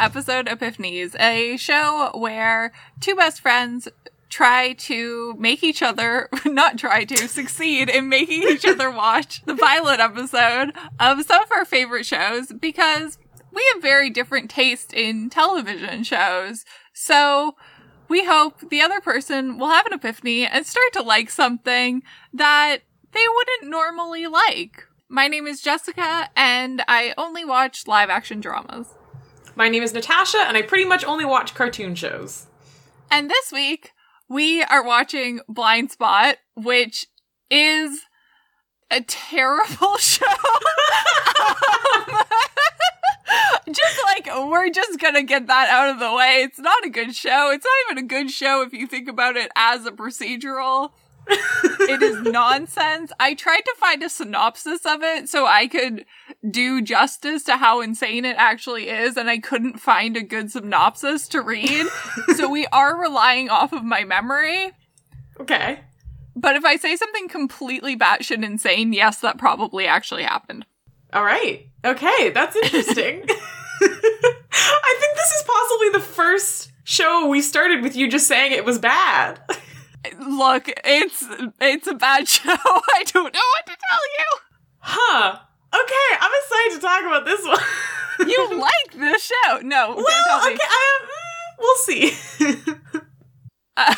Episode Epiphanies, a show where two best friends try to make each other, not try to, succeed in making each other watch the pilot episode of some of our favorite shows because we have very different taste in television shows. So we hope the other person will have an epiphany and start to like something that they wouldn't normally like. My name is Jessica, and I only watch live action dramas. My name is Natasha, and I pretty much only watch cartoon shows. And this week, we are watching Blindspot, which is a terrible show. just like, we're just gonna get that out of the way. It's not a good show. It's not even a good show if you think about it as a procedural it is nonsense. I tried to find a synopsis of it so I could do justice to how insane it actually is, and I couldn't find a good synopsis to read. so we are relying off of my memory. Okay. But if I say something completely batshit insane, yes, that probably actually happened. All right. Okay, that's interesting. I think this is possibly the first show we started with you just saying it was bad. Look, it's it's a bad show. I don't know what to tell you. Huh. Okay, I'm excited to talk about this one. you like this show? No. Well, okay, I, mm, we'll see. uh,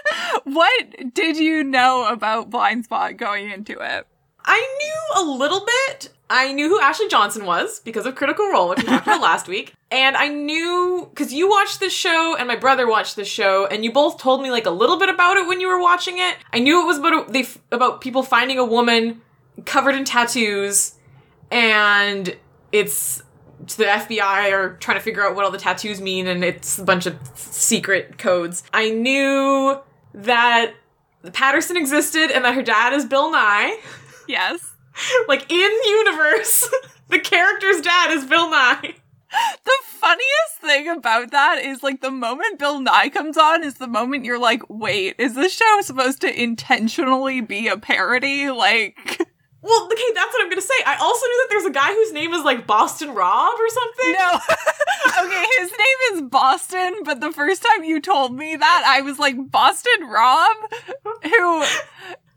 what did you know about Blindspot going into it? I knew a little bit. I knew who Ashley Johnson was because of Critical Role, which we talked about last week. And I knew because you watched this show and my brother watched this show, and you both told me like a little bit about it when you were watching it. I knew it was about a, they about people finding a woman covered in tattoos, and it's the FBI are trying to figure out what all the tattoos mean, and it's a bunch of secret codes. I knew that Patterson existed and that her dad is Bill Nye. Yes. like in the universe, the character's dad is Bill Nye. The funniest thing about that is like the moment Bill Nye comes on is the moment you're like, wait, is this show supposed to intentionally be a parody? Like Well, okay, that's what I'm gonna say. I also knew that there's a guy whose name is like Boston Rob or something. No. okay, his name is Boston, but the first time you told me that, I was like, Boston Rob? Who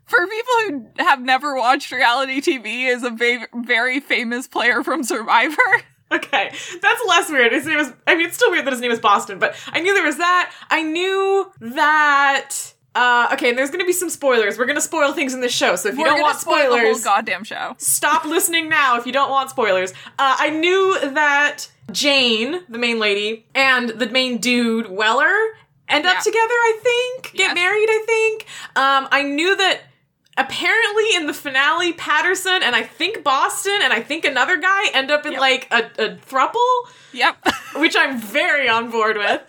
for people who have never watched reality TV, is a va- very famous player from Survivor. Okay, that's less weird. His name is, I mean, it's still weird that his name is Boston, but I knew there was that. I knew that. Uh, okay, and there's gonna be some spoilers. We're gonna spoil things in this show, so if We're you don't gonna want spoil the whole spoilers, goddamn show. stop listening now if you don't want spoilers. Uh, I knew that Jane, the main lady, and the main dude, Weller, end Yeah. up together, I think. Get Yes. married, I think. Um, I knew that apparently in the finale, Patterson and I think Boston and I think another guy end up in Yep. like a, a thruple, Yep. which I'm very on board with.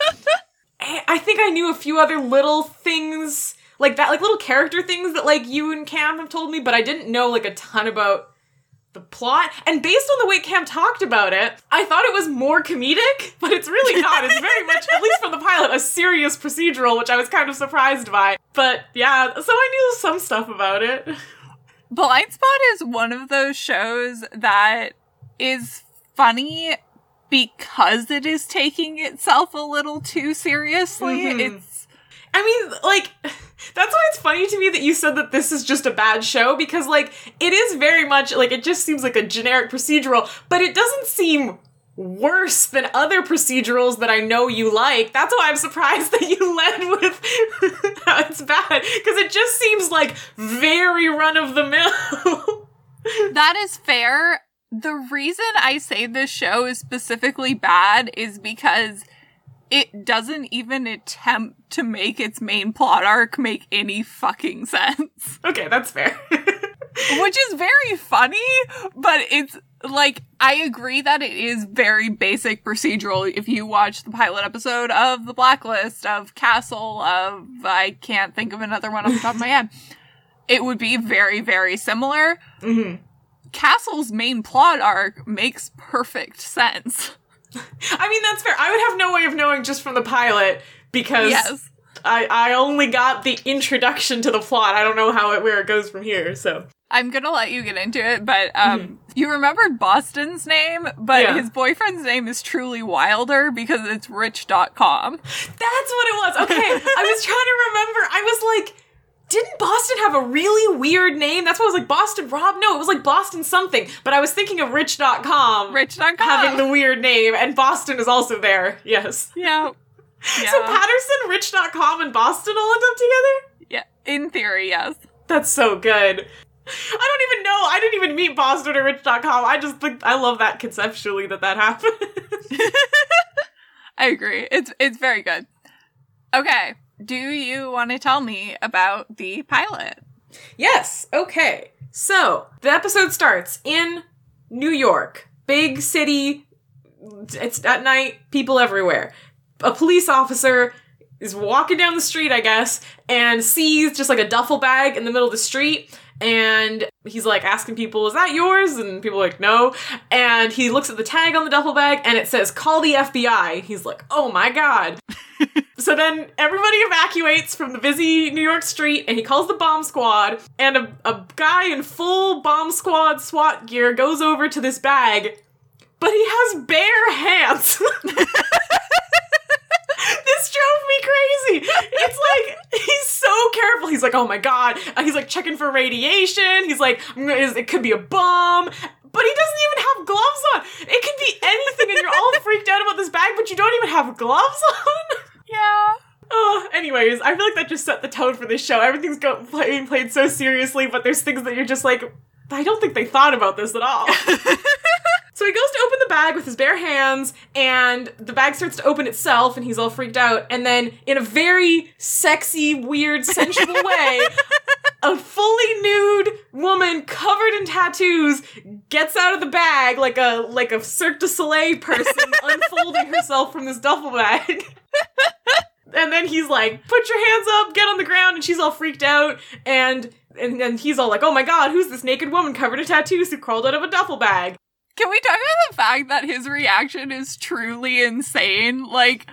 I think I knew a few other little things like that, like little character things that like you and Cam have told me, but I didn't know like a ton about the plot. And based on the way Cam talked about it, I thought it was more comedic, but it's really not. It's very much, at least from the pilot, a serious procedural, which I was kind of surprised by. But yeah, so I knew some stuff about it. Blindspot is one of those shows that is funny because it is taking itself a little too seriously. Mhm. It's I mean, like, that's why it's funny to me that you said that this is just a bad show because, like, it is very much like it just seems like a generic procedural, but it doesn't seem worse than other procedurals that I know you like. That's why I'm surprised that you led with how it's bad because it just seems like very run of the mill. that is fair. The reason I say this show is specifically bad is because it doesn't even attempt to make its main plot arc make any fucking sense. okay, that's fair. Which is very funny, but it's like I agree that it is very basic procedural if you watch the pilot episode of The Blacklist, of Castle, of I can't think of another one off the top of my head. It would be very, very similar. hmm Castle's main plot arc makes perfect sense. I mean, that's fair. I would have no way of knowing just from the pilot because Yes. I I only got the introduction to the plot. I don't know how it where it goes from here. So I'm gonna let you get into it, but um, you remembered Boston's name, but Yeah. his boyfriend's name is truly Wilder because it's rich.com. that's what it was. Okay, I was trying to remember. I was like. Didn't Boston have a really weird name? That's why I was like Boston Rob. No, it was like Boston something. But I was thinking of Rich.com Rich.com. having the weird name, and Boston is also there. Yes. yeah. Yeah. So Patterson, Rich.com, and Boston all end up together? yeah. In theory, yes. That's so good. I don't even know. I didn't even meet Boston or Rich.com. I just think I love that conceptually that that happened. I agree. It's it's very good. Okay. Do you want to tell me about the pilot? yes. Okay. So the episode starts in New York, big city. It's at night, people everywhere. A police officer is walking down the street, I guess, and sees just like a duffel bag in the middle of the street. And he's like asking people, Is that yours? And people are like, No. And he looks at the tag on the duffel bag and it says, Call the FBI. He's like, Oh my God. so then everybody evacuates from the busy New York street and he calls the bomb squad. And a, a guy in full bomb squad SWAT gear goes over to this bag, but he has bare hands. this drove me crazy. It's like he's so careful. He's like, oh my god. Uh, he's like checking for radiation. He's like, "Mm, it could be a bomb. But he doesn't even have gloves on. It could be anything, and you're all freaked out about this bag, but you don't even have gloves on. Yeah. Oh, anyways, I feel like that just set the tone for this show. Everything's go- being played so seriously, but there's things that you're just like, I don't think they thought about this at all. So he goes to open the bag with his bare hands, and the bag starts to open itself, and he's all freaked out. And then, in a very sexy, weird, sensual way, a fully nude woman covered in tattoos gets out of the bag like a like a Cirque du Soleil person unfolding herself from this duffel bag. and then he's like, "Put your hands up, get on the ground," and she's all freaked out, and and then he's all like, "Oh my god, who's this naked woman covered in tattoos who crawled out of a duffel bag?" Can we talk about the fact that his reaction is truly insane? Like,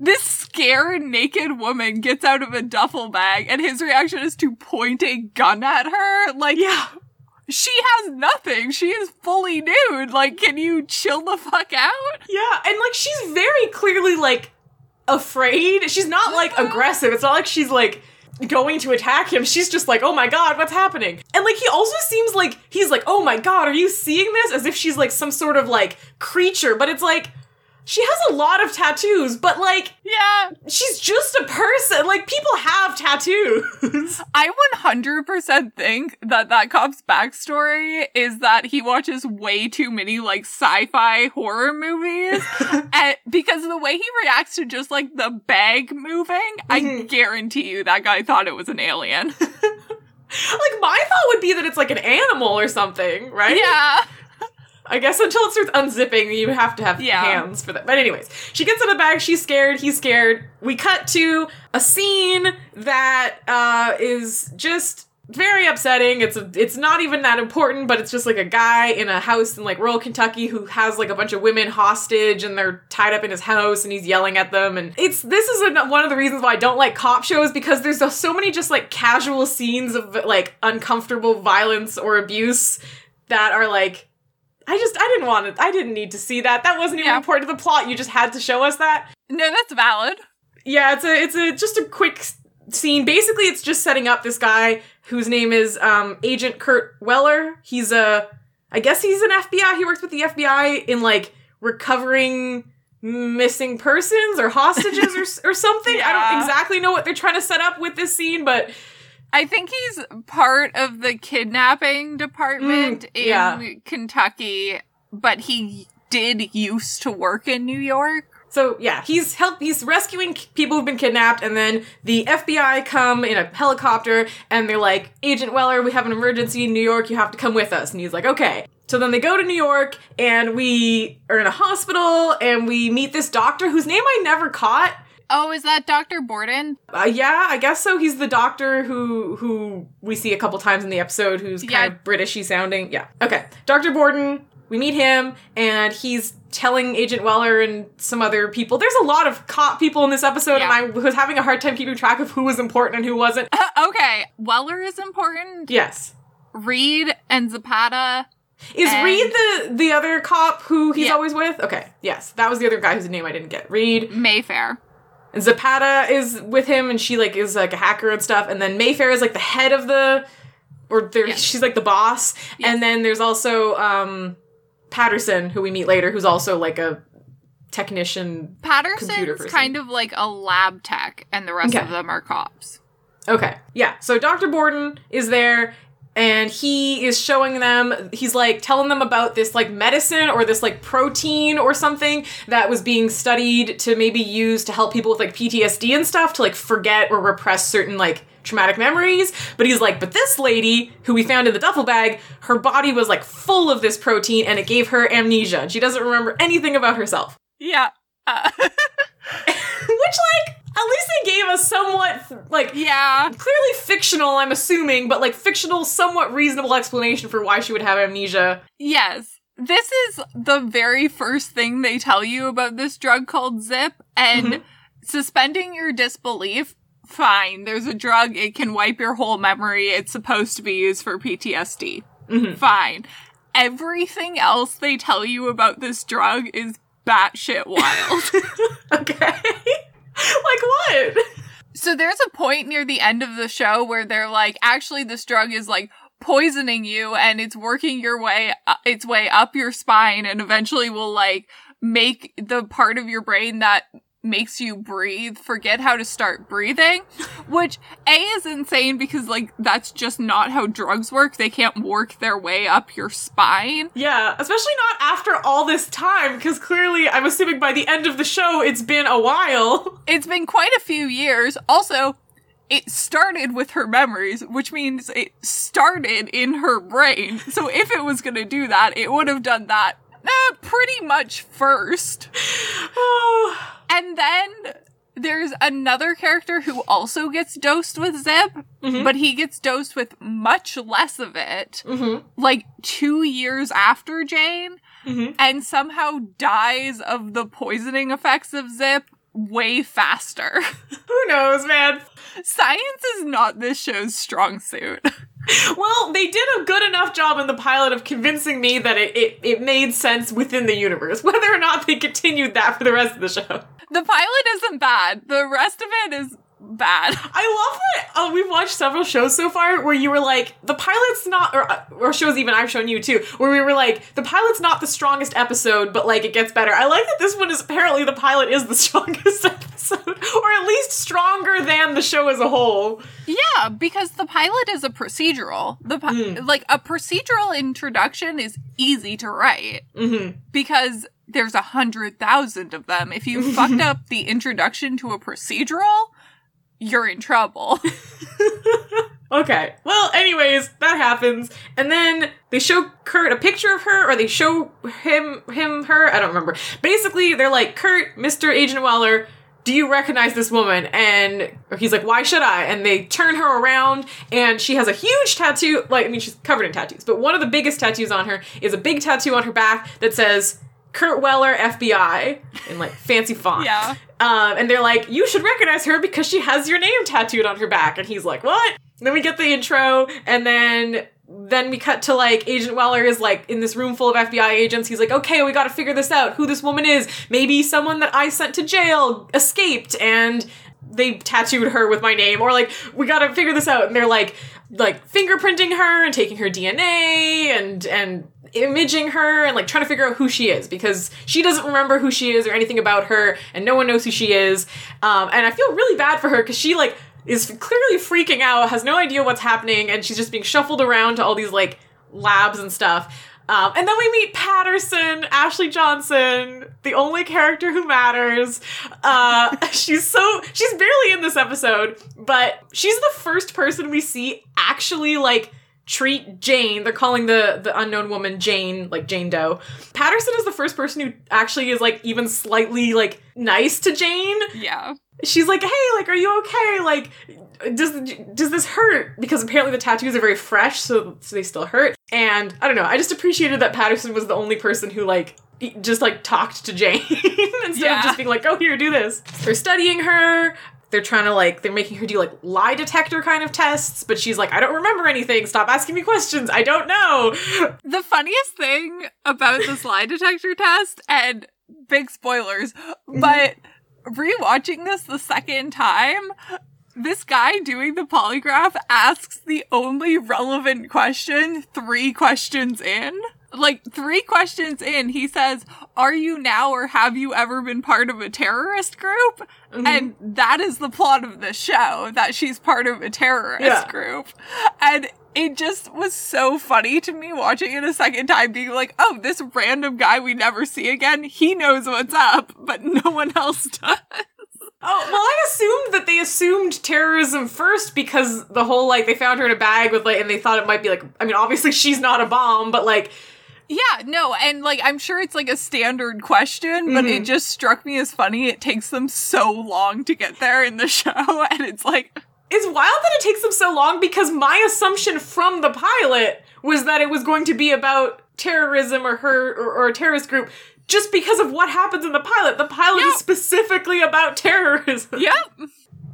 this scared naked woman gets out of a duffel bag and his reaction is to point a gun at her. Like, Yeah. she has nothing. She is fully nude. Like, can you chill the fuck out? Yeah, and like she's very clearly like afraid. She's not like uh-huh. aggressive. It's not like she's like going to attack him. She's just like, "Oh my god, what's happening?" And like he also seems like he's like, "Oh my god, are you seeing this?" as if she's like some sort of like creature, but it's like she has a lot of tattoos, but like Yeah. she's just a person. Like people have tattoos. I 100% think that that cop's backstory is that he watches way too many like sci-fi horror movies and because the way he reacts to just like the bag moving, I Mhm. guarantee you that guy thought it was an alien. like my thought would be that it's like an animal or something, right? yeah. I guess until it starts unzipping, you have to have Yeah. hands for that. But anyways, she gets in the bag. She's scared. He's scared. We cut to a scene that uh, is just very upsetting. It's a, it's not even that important, but it's just like a guy in a house in like rural Kentucky who has like a bunch of women hostage and they're tied up in his house and he's yelling at them. And it's this is an, one of the reasons why I don't like cop shows because there's so many just like casual scenes of like uncomfortable violence or abuse that are like I just I didn't want it. I didn't need to see that. That wasn't even Yeah. important to the plot. You just had to show us that. No, that's valid. Yeah, it's a it's a just a quick scene. Basically, it's just setting up this guy whose name is um, Agent Kurt Weller. He's a I guess he's an FBI. He works with the FBI in like recovering missing persons or hostages or or something. I don't exactly know what they're trying to set up with this scene, but I think he's part of the kidnapping department Mm, in yeah. Kentucky, but he did used to work in New York. So yeah, he's help. He's rescuing people who've been kidnapped, and then the FBI come in a helicopter, and they're like, "Agent Weller, we have an emergency in New York. You have to come with us." And he's like, "Okay." So then they go to New York, and we are in a hospital, and we meet this doctor whose name I never caught. Oh, is that Dr. Borden? Uh, yeah, I guess so. He's the doctor who who we see a couple times in the episode, who's kind Yeah. of Britishy sounding. Yeah. Okay. Dr. Borden we meet him, and he's telling Agent Weller and some other people. There's a lot of cop people in this episode, Yeah. and I was having a hard time keeping track of who was important and who wasn't. okay, Weller is important. Yes. Reade and Zapata. Is And- Reade the the other cop who he's Yeah. always with? Okay, yes, that was the other guy whose name I didn't get. Reade Mayfair. And Zapata is with him, and she like is like a hacker and stuff. And then Mayfair is like the head of the, or there Yes. she's like the boss. Yes. And then there's also um Patterson, who we meet later, who's also like a technician. Patterson's kind of like a lab tech, and the rest Okay. of them are cops. Okay, yeah. So Dr. Borden is there. And he is showing them, he's like telling them about this like medicine or this like protein or something that was being studied to maybe use to help people with like PTSD and stuff to like forget or repress certain like traumatic memories. But he's like, but this lady who we found in the duffel bag, her body was like full of this protein and it gave her amnesia and she doesn't remember anything about herself. Yeah. Uh, Which, like, at least they gave us somewhat like yeah. clearly fictional, I'm assuming, but like fictional, somewhat reasonable explanation for why she would have amnesia. Yes. This is the very first thing they tell you about this drug called Zip, and Mhm. suspending your disbelief. Fine, there's a drug, it can wipe your whole memory, it's supposed to be used for PTSD. Mhm. Fine. Everything else they tell you about this drug is batshit wild. Okay. like what? So there's a point near the end of the show where they're like, actually, this drug is like poisoning you, and it's working your way, uh, its way up your spine, and eventually will like make the part of your brain that makes you breathe forget how to start breathing which a is insane because like that's just not how drugs work they can't work their way up your spine Yeah, especially not after all this time, because clearly, I'm assuming by the end of the show, it's been a while. it's been quite a few years. Also, it started with her memories, which means it started in her brain. So if it was going to do that, it would have done that uh, pretty much first. And then there's another character who also gets dosed with Zip, Mhm. but he gets dosed with much less of it, Mhm. like two years after Jane, Mhm. and somehow dies of the poisoning effects of Zip way faster. Who knows, man? Science is not this show's strong suit. Well, they did a good enough job in the pilot of convincing me that it, it, it made sense within the universe, whether or not they continued that for the rest of the show. The pilot isn't bad. The rest of it is bad. I love that uh, we've watched several shows so far where you were like, the pilot's not, or, uh, or shows even I've shown you too, where we were like, the pilot's not the strongest episode, but like it gets better. I like that this one is apparently the pilot is the strongest episode, or at least stronger than the show as a whole. Yeah, because the pilot is a procedural. The pi- Mm. like a procedural introduction is easy to write Mm-hmm. because there's a hundred thousand of them. If you fucked up the introduction to a procedural, you're in trouble. Okay. Well, anyways, that happens, and then they show Kurt a picture of her, or they show him, him, her. I don't remember. Basically, they're like, Kurt, Mister Agent Weller. Do you recognize this woman? And he's like, why should I? And they turn her around, and she has a huge tattoo. Like, I mean, she's covered in tattoos, but one of the biggest tattoos on her is a big tattoo on her back that says Kurt Weller, FBI, in like fancy font. Yeah. Um, and they're like, you should recognize her because she has your name tattooed on her back. And he's like, what? And then we get the intro, and then then we cut to like Agent Weller is like in this room full of FBI agents. He's like, okay, we got to figure this out. Who this woman is? Maybe someone that I sent to jail escaped, and they tattooed her with my name. Or like, we got to figure this out. And they're like, like fingerprinting her and taking her DNA and and imaging her and like trying to figure out who she is because she doesn't remember who she is or anything about her and no one knows who she is um, and i feel really bad for her because she like is clearly freaking out has no idea what's happening and she's just being shuffled around to all these like labs and stuff um, and then we meet Patterson, Ashley Johnson, the only character who matters. Uh, she's so she's barely in this episode, but she's the first person we see actually like treat Jane. They're calling the the unknown woman Jane, like Jane Doe. Patterson is the first person who actually is like even slightly like nice to Jane. Yeah. she's like, "Hey, like, are you okay? Like, does does this hurt?" Because apparently the tattoos are very fresh, so so they still hurt. And I don't know. I just appreciated that Patterson was the only person who like just like talked to Jane instead Yeah. of just being like, "Oh, here, do this." They're studying her. They're trying to like they're making her do like lie detector kind of tests, but she's like, "I don't remember anything. Stop asking me questions. I don't know." The funniest thing about this lie detector test, and big spoilers, mm-hmm. but rewatching this the second time, this guy doing the polygraph asks the only relevant question three questions in. Like, three questions in, he says, Are you now or have you ever been part of a terrorist group? Mm-hmm. And that is the plot of the show, that she's part of a terrorist Yeah. group. And it just was so funny to me watching it a second time, being like, oh, this random guy we never see again, he knows what's up, but no one else does. Oh, well, I assumed that they assumed terrorism first because the whole like they found her in a bag with like and they thought it might be like I mean obviously she's not a bomb, but like Yeah, no, and like I'm sure it's like a standard question, but it mm-hmm. just struck me as funny. It takes them so long to get there in the show, and it's like, it's wild that it takes them so long because my assumption from the pilot was that it was going to be about terrorism or her or, or a terrorist group just because of what happens in the pilot. The pilot Yep. is specifically about terrorism. yep,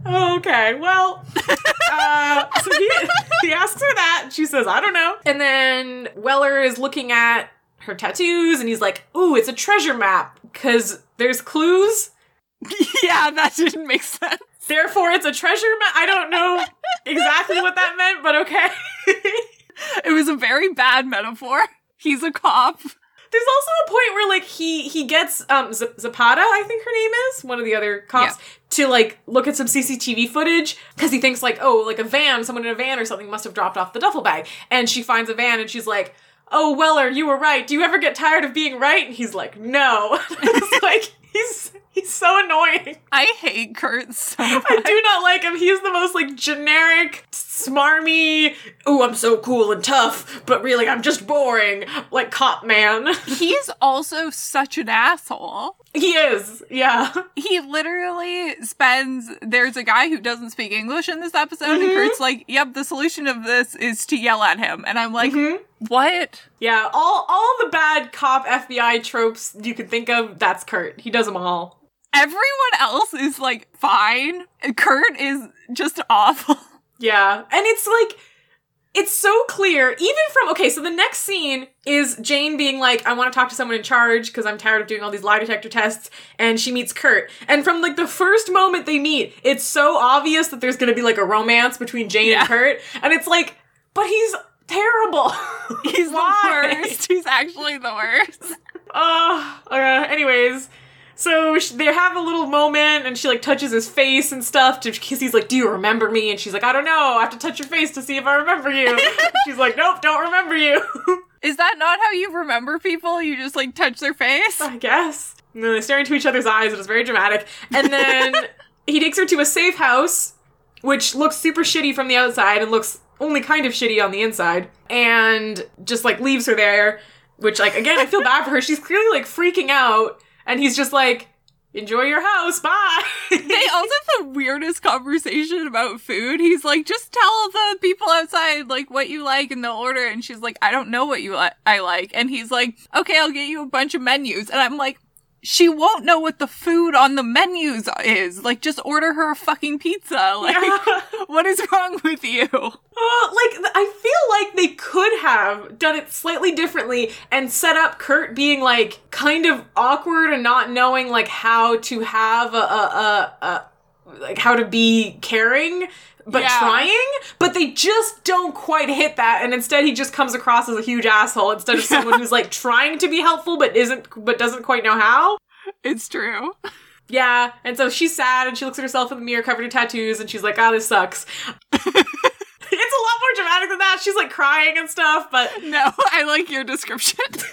Oh, okay, well, uh, so he, he asks her that. She says, I don't know. And then Weller is looking at her tattoos and he's like, Ooh, it's a treasure map because there's clues. yeah, that didn't make sense. Therefore, it's a treasure map. I don't know exactly what that meant, but okay. It was a very bad metaphor. He's a cop. There's also a point where like he he gets um Z- Zapata, I think her name is one of the other cops, to like look at some CCTV footage because he thinks like oh like a van, someone in a van or something must have dropped off the duffel bag, and she finds a van and she's like. Oh Weller, you were right. Do you ever get tired of being right? And he's like, no. it's like he's he's so annoying. I hate Kurt so much. I do not like him. He's the most like generic, smarmy. Ooh, I'm so cool and tough, but really I'm just boring. Like cop man. He's also such an asshole. he is. Yeah. he literally spends there's a guy who doesn't speak english in this episode and Mhm. kurt's like yep the solution of this is to yell at him and i'm like Mhm. what Yeah. All all the bad cop FBI tropes you can think of. That's Kurt. He does them all. everyone else is like fine kurt is just awful Yeah. And it's like, it's so clear, even from, okay, so the next scene is Jane being like, I want to talk to someone in charge because I'm tired of doing all these lie detector tests. And she meets Kurt. And from like the first moment they meet, it's so obvious that there's going to be like a romance between Jane Yeah. and Kurt. And it's like, but he's terrible. he's the worst he's actually the worst Uh, uh, anyways, so sh- they have a little moment, and she like touches his face and stuff because he's like, "Do you remember me?" And she's like, "I don't know. I have to touch your face to see if I remember you." she's like, "Nope, don't remember you." is that not how you remember people you just like touch their face I guess. And then they stare into each other's eyes. It was very dramatic. And then he takes her to a safe house, which looks super shitty from the outside and looks only kind of shitty on the inside, and just like leaves her there. Which, like, again, I feel bad for her. She's clearly like freaking out, and he's just like, "Enjoy your house, bye." they also have the weirdest conversation about food. He's like, just tell the people outside like what you like and they'll order. And she's like, I don't know what you li- I like. And he's like, okay, I'll get you a bunch of menus. And I'm like, she won't know what the food on the menus is. Like, just order her a fucking pizza. Like, Yeah. what is wrong with you? Uh, like I feel like they could have done it slightly differently and set up Kurt being like kind of awkward and not knowing like how to have a, a, a, a like how to be caring but Yeah. trying but they just don't quite hit that and instead he just comes across as a huge asshole instead of someone who's like trying to be helpful but isn't but doesn't quite know how It's true. yeah and so she's sad and she looks at herself in the mirror covered in tattoos and she's like ah this sucks it's a lot more dramatic than that she's like crying and stuff but No, I like your description.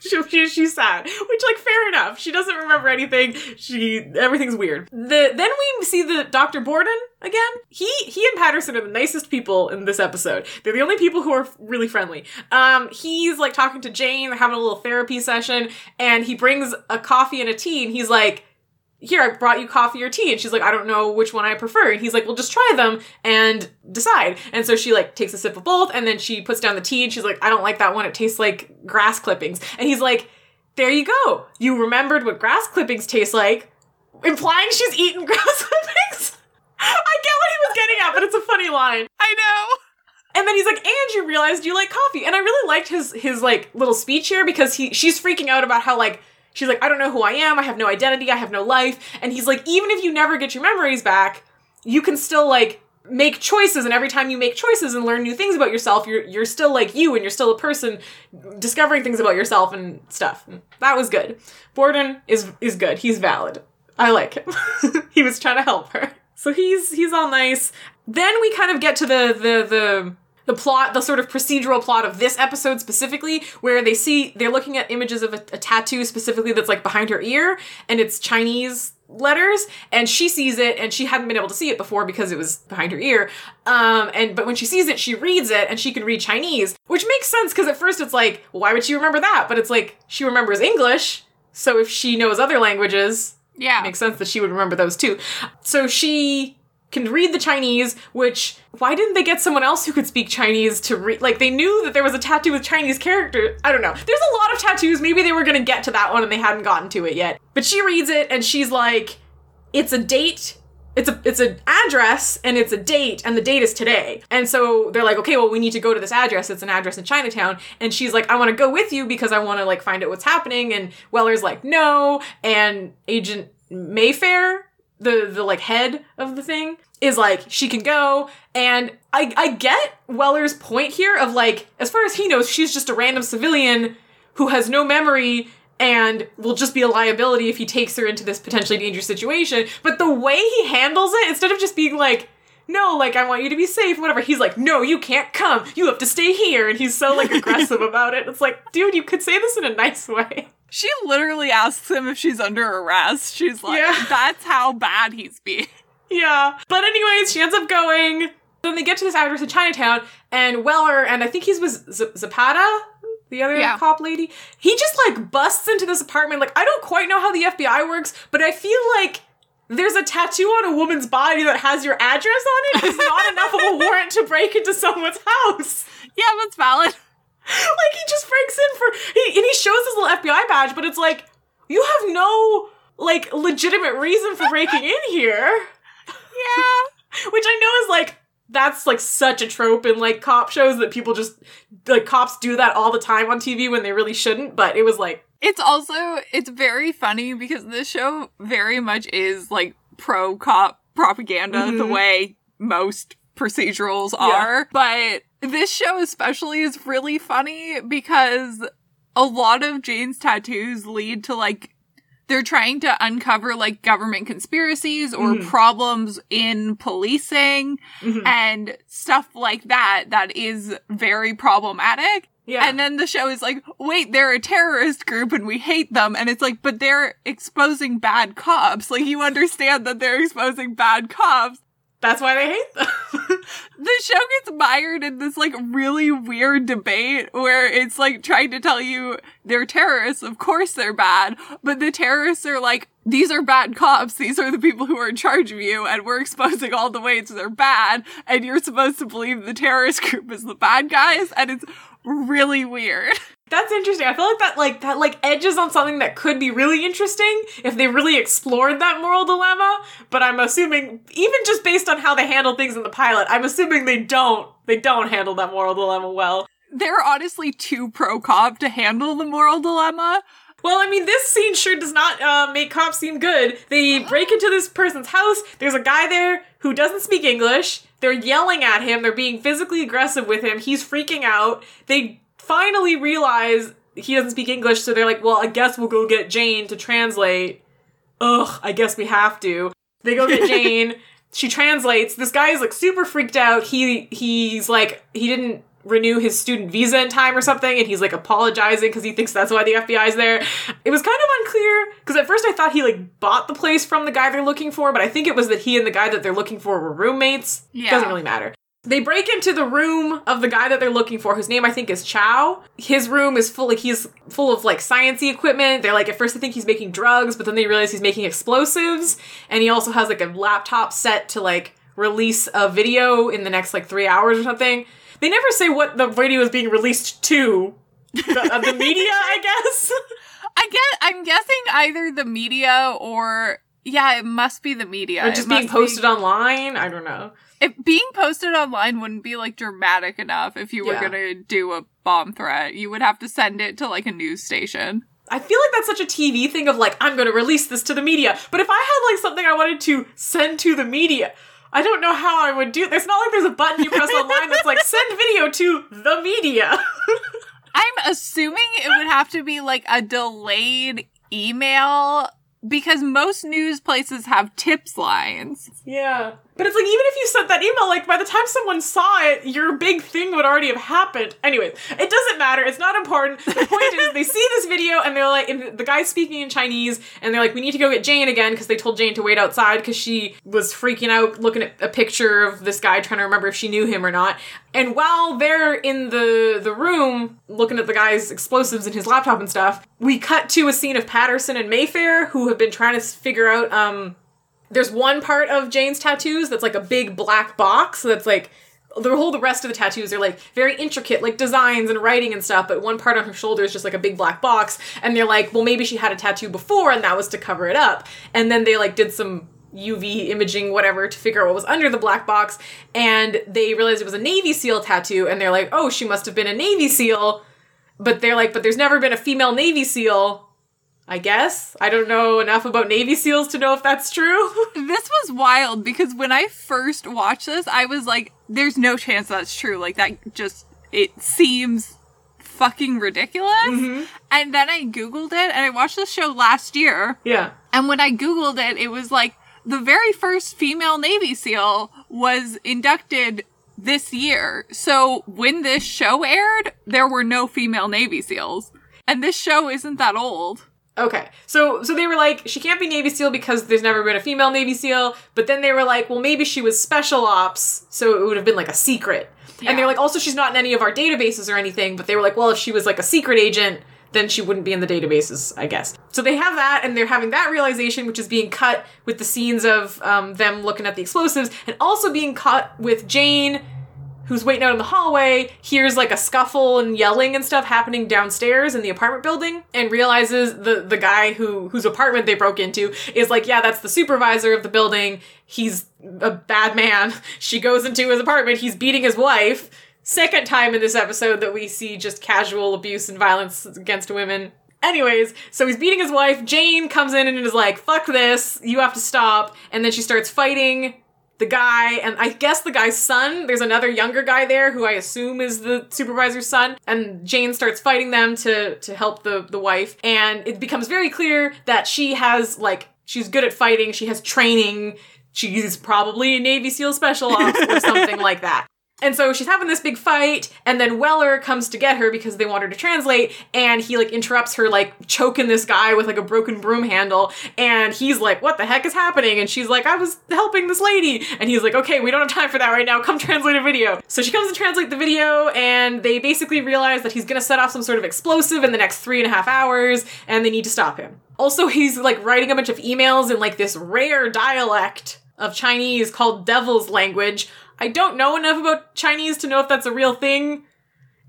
she, she, she's sad. Which like fair enough. She doesn't remember anything. She everything's weird. The then we see the dr borden again. He he and patterson are the nicest people in this episode. They're the only people who are really friendly. Um he's like talking to jane having a little therapy session and he brings a coffee and a tea and he's like here, I brought you coffee or tea. And she's like, I don't know which one I prefer. And he's like, well, just try them and decide. And so she like takes a sip of both and then she puts down the tea and she's like, I don't like that one. It tastes like grass clippings. And he's like, there you go. You remembered what grass clippings taste like, implying she's eaten grass clippings. I get what he was getting at, but it's a funny line. I know. And then he's like, and you realized you like coffee. And I really liked his his like little speech here because he she's freaking out about how like she's like, I don't know who I am, I have no identity, I have no life. And he's like, even if you never get your memories back, you can still like make choices and every time you make choices and learn new things about yourself, you're you're still like you and you're still a person discovering things about yourself and stuff. That was good. Borden is is good. He's valid. I like him. he was trying to help her. So he's he's all nice. Then we kind of get to the the the the plot, the sort of procedural plot of this episode specifically, where they see they're looking at images of a, a tattoo specifically that's like behind her ear, and it's Chinese letters and she sees it and she hadn't been able to see it before because it was behind her ear um and but when she sees it she reads it and she can read chinese which makes sense because at first it's like why would she remember that but it's like she remembers english so if she knows other languages Yeah. makes sense that she would remember those too. So she can read the Chinese, which why didn't they get someone else who could speak Chinese to read? Like they knew that there was a tattoo with Chinese characters. I don't know. There's a lot of tattoos. Maybe they were gonna get to that one and they hadn't gotten to it yet. But she reads it and she's like, "It's a date." It's a it's an address and it's a date and the date is today. And so they're like, okay, well we need to go to this address. It's an address in Chinatown. And she's like, I want to go with you because I want to like find out what's happening. And Weller's like, no. And Agent Mayfair, the the like head of the thing, is like she can go. And I I get Weller's point here of like, as far as he knows, she's just a random civilian who has no memory and will just be a liability if he takes her into this potentially dangerous situation. But the way he handles it, instead of just being like, no, like I want you to be safe, whatever, he's like, no, you can't come. You have to stay here. And he's so like aggressive about it. It's like, dude, you could say this in a nice way. She literally asks him if she's under arrest. She's like, Yeah. that's how bad he's being. Yeah. But anyways, she ends up going. Then they get to this address in Chinatown, and Weller, and I think he's with Z- Zapata, the other Yeah. cop lady. He just like busts into this apartment. Like I don't quite know how the FBI works, but I feel like there's a tattoo on a woman's body that has your address on it. It's not enough of a warrant to break into someone's house. Yeah, that's valid. Like he just breaks in for he and he shows his little FBI badge, but it's like you have no like legitimate reason for breaking in here. Yeah. Which I know is like that's like such a trope in like cop shows that people just like cops do that all the time on TV when they really shouldn't, but it was like It's also it's very funny because this show very much is like pro cop propaganda the Mhm. way most procedurals Yeah. are. But this show especially is really funny because a lot of Jane's tattoos lead to like they're trying to uncover like government conspiracies or Mhm. problems in policing mhm. and stuff like that that is very problematic. yeah. And then the show is like, wait, they're a terrorist group and we hate them. And it's like, but they're exposing bad cops. Like, you understand that they're exposing bad cops. That's why they hate them. The show gets mired in this like really weird debate where it's like trying to tell you they're terrorists. Of course they're bad. But the terrorists are like, these are bad cops. These are the people who are in charge of you. And we're exposing all the ways they're bad. And you're supposed to believe the terrorist group is the bad guys. And it's really weird. That's interesting. I feel like that like that like edges on something that could be really interesting if they really explored that moral dilemma, but I'm assuming even just based on how they handle things in the pilot, I'm assuming they don't they don't handle that moral dilemma well. they're honestly too pro cop to handle the moral dilemma. Well, I mean, this scene sure does not uh, make cops seem good. They break into this person's house. There's a guy there who doesn't speak English. They're yelling at him. They're being physically aggressive with him. He's freaking out. They finally realize he doesn't speak English, so they're like, well, I guess we'll go get Jane to translate. Ugh, I guess we have to. They go get Jane. she translates. This guy is like super freaked out. He he's like he didn't renew his student visa in time or something and he's like apologizing because he thinks that's why the FBI's there. It was kind of unclear because at first I thought he like bought the place from the guy they're looking for, but I think it was that he and the guy that they're looking for were roommates. Yeah. Doesn't really matter. They break into the room of the guy that they're looking for, whose name I think is Chow. His room is full, like he's full of like sciencey equipment. They're like at first they think he's making drugs, but then they realize he's making explosives, and he also has like a laptop set to like release a video in the next like three hours or something. They never say what the video is being released to. The, uh, the media, I guess. I get. I'm guessing either the media or yeah, it must be the media. or It just being posted be- online. I don't know. If being posted online wouldn't be like dramatic enough if you were Yeah. gonna do a bomb threat. You would have to send it to like a news station. I feel like that's such a TV thing of like, I'm gonna release this to the media. But if I had like something I wanted to send to the media, I don't know how I would do It's not like there's a button you press online that's like, send video to the media. I'm assuming it would have to be like a delayed email because most news places have tips lines. yeah. But it's like, even if you sent that email, like, by the time someone saw it, your big thing would already have happened. Anyways, it doesn't matter. It's not important. The point is, they see this video and they're like, and the guy's speaking in Chinese, and they're like, we need to go get Jane again because they told Jane to wait outside because she was freaking out looking at a picture of this guy trying to remember if she knew him or not. And while they're in the the room looking at the guy's explosives and his laptop and stuff, we cut to a scene of Patterson and Mayfair who have been trying to figure out um there's one part of Jane's tattoos that's like a big black box that's like the whole the rest of the tattoos are like very intricate like designs and writing and stuff but one part on her shoulder is just like a big black box and they're like well maybe she had a tattoo before and that was to cover it up. And then they like did some UV imaging whatever to figure out what was under the black box and they realized it was a Navy SEAL tattoo and they're like oh she must have been a Navy SEAL. But they're like but there's never been a female Navy SEAL I guess. I don't know enough about Navy SEALs to know if that's true. This was wild because when I first watched this, I was like, there's no chance that's true. Like, that just, it seems fucking ridiculous. Mm-hmm. And then I Googled it and I watched this show last year. yeah. And when I Googled it, it was like the very first female Navy SEAL was inducted this year. So when this show aired, there were no female Navy SEALs. And this show isn't that old. Okay. So so they were like, she can't be Navy SEAL because there's never been a female Navy SEAL, but then they were like, well maybe she was special ops, so it would have been like a secret. Yeah. And they're like, also she's not in any of our databases or anything, but they were like, well if she was like a secret agent, then she wouldn't be in the databases, I guess. So they have that, and they're having that realization, which is being cut with the scenes of um, them looking at the explosives, and also being cut with Jane, who's waiting out in the hallway, hears like a scuffle and yelling and stuff happening downstairs in the apartment building, and realizes the the guy who whose apartment they broke into is like, yeah, that's the supervisor of the building. He's a bad man. She goes into his apartment. He's beating his wife. Second time in this episode that we see just casual abuse and violence against women. Anyways, so he's beating his wife. Jane comes in and is like, fuck this, you have to stop. And then she starts fighting the guy, and I guess the guy's son. There's another younger guy there who I assume is the supervisor's son. And Jane starts fighting them to to help the the wife, and it becomes very clear that she has like she's good at fighting. She has training. She's probably a Navy SEAL special ops or something like that. And so she's having this big fight, and then Weller comes to get her because they want her to translate, and he like interrupts her, like choking this guy with like a broken broom handle, and he's like, What the heck is happening? And she's like, I was helping this lady. And he's like, Okay, we don't have time for that right now, come translate a video. So she comes to translate the video, and they basically realize that he's gonna set off some sort of explosive in the next three and a half hours, and they need to stop him. Also, he's like writing a bunch of emails in like this rare dialect of Chinese called Devil's Language. I don't know enough about Chinese to know if that's a real thing.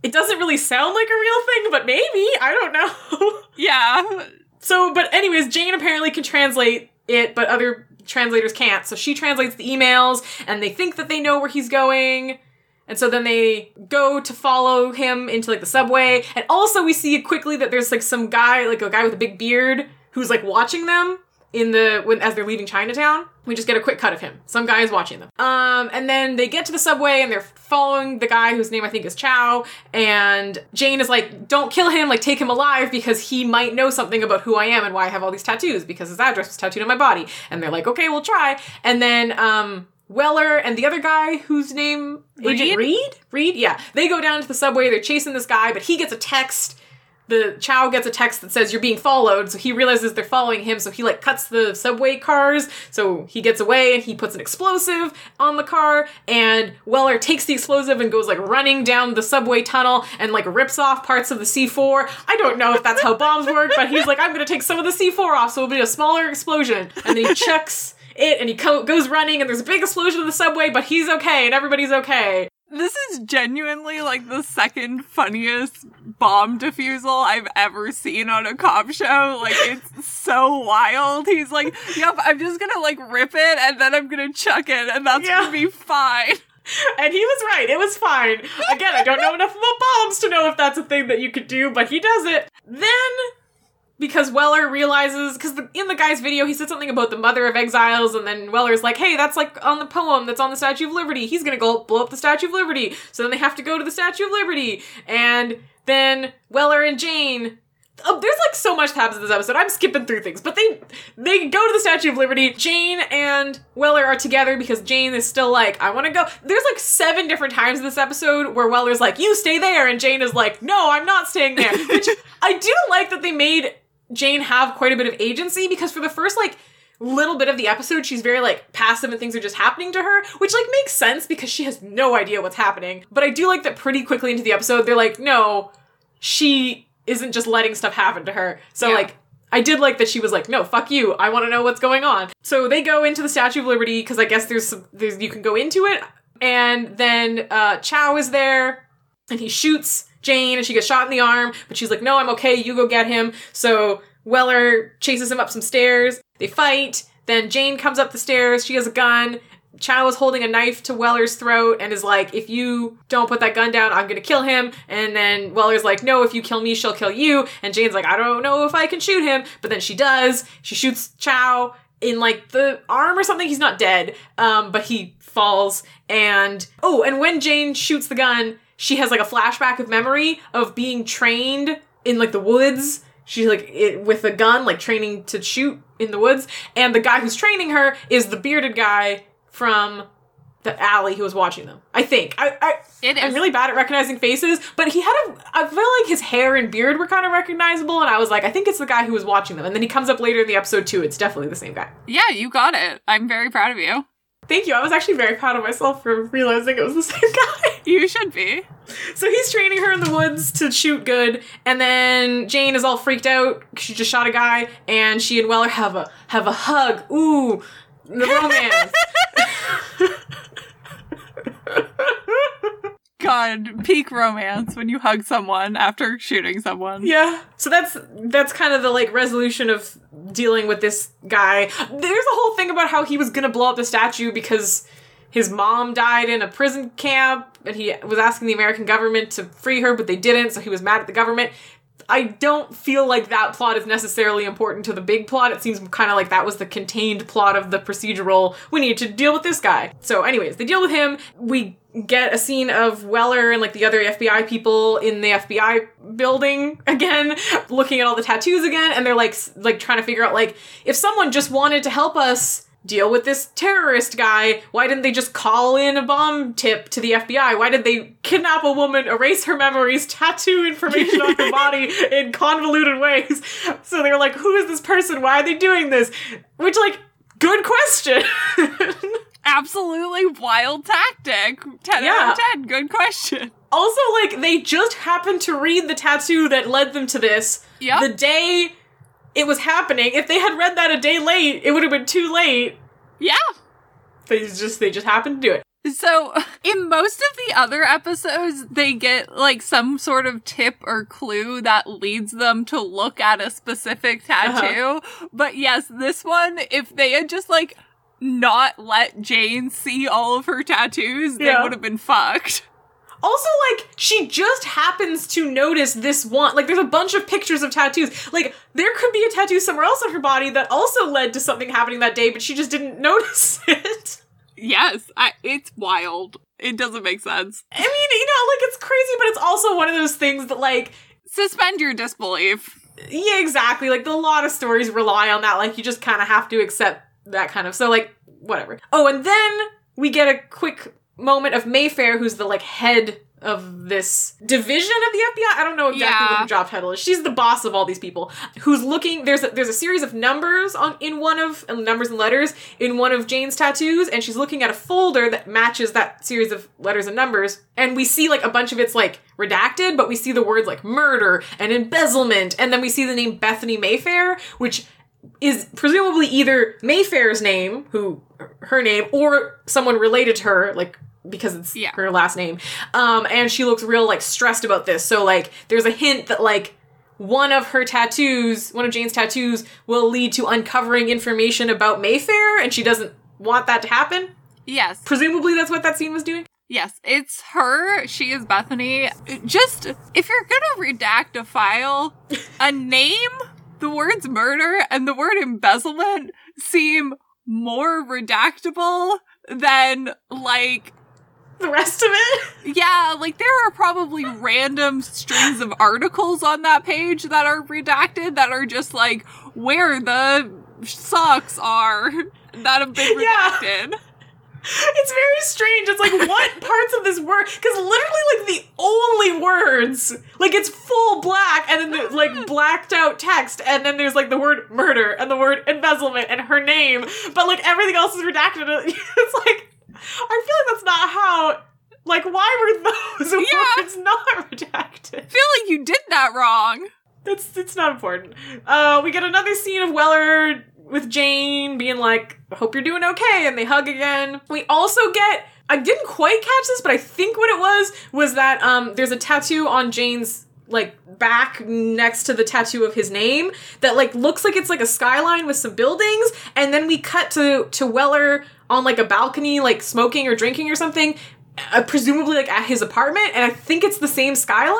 It doesn't really sound like a real thing, but maybe. I don't know. Yeah. so, but anyways, Jane apparently can translate it, but other translators can't. So she translates the emails, and they think that they know where he's going. And so then they go to follow him into like the subway. And also we see quickly that there's like some guy, like a guy with a big beard, who's like watching them in the when as they're leaving Chinatown. We just get a quick cut of him. Some guy is watching them. Um, and then they get to the subway and they're following the guy whose name I think is Chow. And Jane is like, "Don't kill him! Like, take him alive because he might know something about who I am and why I have all these tattoos because his address was tattooed on my body." And they're like, "Okay, we'll try." And then um, Weller and the other guy whose name Agent Reade? Reade? Reade? Yeah. They go down to the subway, they're chasing this guy, but he gets a text the Chow gets a text that says you're being followed, so he realizes they're following him, so he like cuts the subway cars, so he gets away and he puts an explosive on the car, and Weller takes the explosive and goes like running down the subway tunnel and like rips off parts of the C4. I don't know if that's how bombs work, but he's like, I'm gonna take some of the C4 off, so it'll be a smaller explosion. And then he chucks it and he co- goes running and there's a big explosion in the subway, but he's okay and everybody's okay. This is genuinely like the second funniest bomb defusal I've ever seen on a cop show. Like it's so wild. He's like, "Yep, I'm just gonna like rip it and then I'm gonna chuck it, and that's Yeah. gonna be fine." And he was right. It was fine. Again, I don't know enough about bombs to know if that's a thing that you could do, but he does it. Then, because Weller realizes, because in the guy's video, he said something about the mother of exiles, and then Weller's like, hey, that's like on the poem that's on the Statue of Liberty. He's gonna go blow up the Statue of Liberty. So then they have to go to the Statue of Liberty. And then Weller and Jane. Oh, there's like so much that happens in this episode. I'm skipping through things, but they they go to the Statue of Liberty. Jane and Weller are together because Jane is still like, I want to go. There's like seven different times in this episode where Weller's like, you stay there, and Jane is like, no, I'm not staying there. Which I do like that they made Jane have quite a bit of agency because for the first like little bit of the episode she's very like passive and things are just happening to her which like makes sense because she has no idea what's happening but i do like that pretty quickly into the episode they're like no she isn't just letting stuff happen to her so Yeah. like I did like that she was like, "No, fuck you. I want to know what's going on." So they go into the Statue of Liberty because I guess there's some, there's you can go into it, and then uh, Chow is there, and he shoots Jane, and she gets shot in the arm, but she's like, "No, I'm okay. You go get him." So Weller chases him up some stairs. They fight. Then Jane comes up the stairs. She has a gun. Chow is holding a knife to Weller's throat and is like, if you don't put that gun down, I'm gonna kill him. And then Weller's like, no, if you kill me, she'll kill you. And Jane's like, I don't know if I can shoot him. But then she does. She shoots Chow in like the arm or something. He's not dead, um, but he falls. And oh, and when Jane shoots the gun, she has like a flashback of memory of being trained in like the woods. She's like it, with a gun, like training to shoot in the woods. And the guy who's training her is the bearded guy from the alley who was watching them. I think. I, I I'm really bad at recognizing faces, but he had a. I feel like his hair and beard were kind of recognizable, and I was like, I think it's the guy who was watching them. And then he comes up later in the episode too. It's definitely the same guy. yeah, you got it. I'm very proud of you. Thank you. I was actually very proud of myself for realizing it was the same guy. You should be. So he's training her in the woods to shoot good, and then Jane is all freaked out. She just shot a guy, and she and Weller have a have a hug. Ooh, the romance. Peak romance when you hug someone after shooting someone. yeah. So that's that's kind of the like resolution of dealing with this guy. There's a whole thing about how he was gonna blow up the statue because his mom died in a prison camp, and he was asking the American government to free her, but they didn't. So he was mad at the government. I don't feel like that plot is necessarily important to the big plot. It seems kind of like that was the contained plot of the procedural. We need to deal with this guy. So, anyways, they deal with him. We get a scene of Weller and like the other FBI people in the FBI building again, looking at all the tattoos again, and they're like like trying to figure out like if someone just wanted to help us deal with this terrorist guy. Why didn't they just call in a bomb tip to the FBI? Why did they kidnap a woman, erase her memories, tattoo information on her body in convoluted ways? So they're like, who is this person? Why are they doing this? Which, like, good question. Absolutely wild tactic. 10 Yeah. out of 10. Good question. also, like, they just happened to read the tattoo that led them to this Yep. the day it was happening. If they had read that a day late, it would have been too late. Yeah. They just they just happened to do it. So, in most of the other episodes, they get like some sort of tip or clue that leads them to look at a specific uh-huh. tattoo. But yes, this one, if they had just like not let Jane see all of her tattoos, they Yeah. would have been fucked. Also, like, she just happens to notice this one. Like, there's a bunch of pictures of tattoos. Like, there could be a tattoo somewhere else on her body that also led to something happening that day, but she just didn't notice it. Yes, I, it's wild. It doesn't make sense. I mean, you know, like, it's crazy, but it's also one of those things that, like, Suspend your disbelief. yeah, exactly. Like, a lot of stories rely on that. Like, you just kind of have to accept that kind of. So, like, whatever. Oh, and then we get a quick moment of Mayfair, who's the, like, head of this division of the FBI. I don't know exactly what Yeah. her job title is. She's the boss of all these people. Who's looking? There's a, there's a series of numbers on in one of uh, numbers and letters in one of Jane's tattoos, and she's looking at a folder that matches that series of letters and numbers. And we see like a bunch of it's like redacted, but we see the words like murder and embezzlement, and then we see the name Bethany Mayfair, which is presumably either Mayfair's name, who her name, or someone related to her, like because it's Yeah. her last name. Um, and she looks real like stressed about this. So like there's a hint that like one of her tattoos, one of Jane's tattoos, will lead to uncovering information about Mayfair, and she doesn't want that to happen. Yes. Presumably that's what that scene was doing. Yes, it's her. She is Bethany. Just if you're gonna redact a file, a name, the words murder and the word embezzlement seem more redactable than like The rest of it. yeah, like there are probably random strings of articles on that page that are redacted that are just like where the socks are that have been Yeah. It's very strange. It's like what parts of this word? Because literally, like the only words, like it's full black, and then the, like blacked out text, and then there's like the word murder and the word embezzlement and her name, but like everything else is redacted. It's like I feel like that's not how. Like, why were those Yeah. words not redacted? I feel like you did that wrong. That's it's not important. Uh, we get another scene of Weller with Jane being like, "I hope you're doing okay," and they hug again. We also get. I didn't quite catch this, but I think what it was was that um, there's a tattoo on Jane's like back next to the tattoo of his name that like looks like it's like a skyline with some buildings, and then we cut to to Weller on like a balcony, like smoking or drinking or something. Uh, presumably like at his apartment and i think it's the same skyline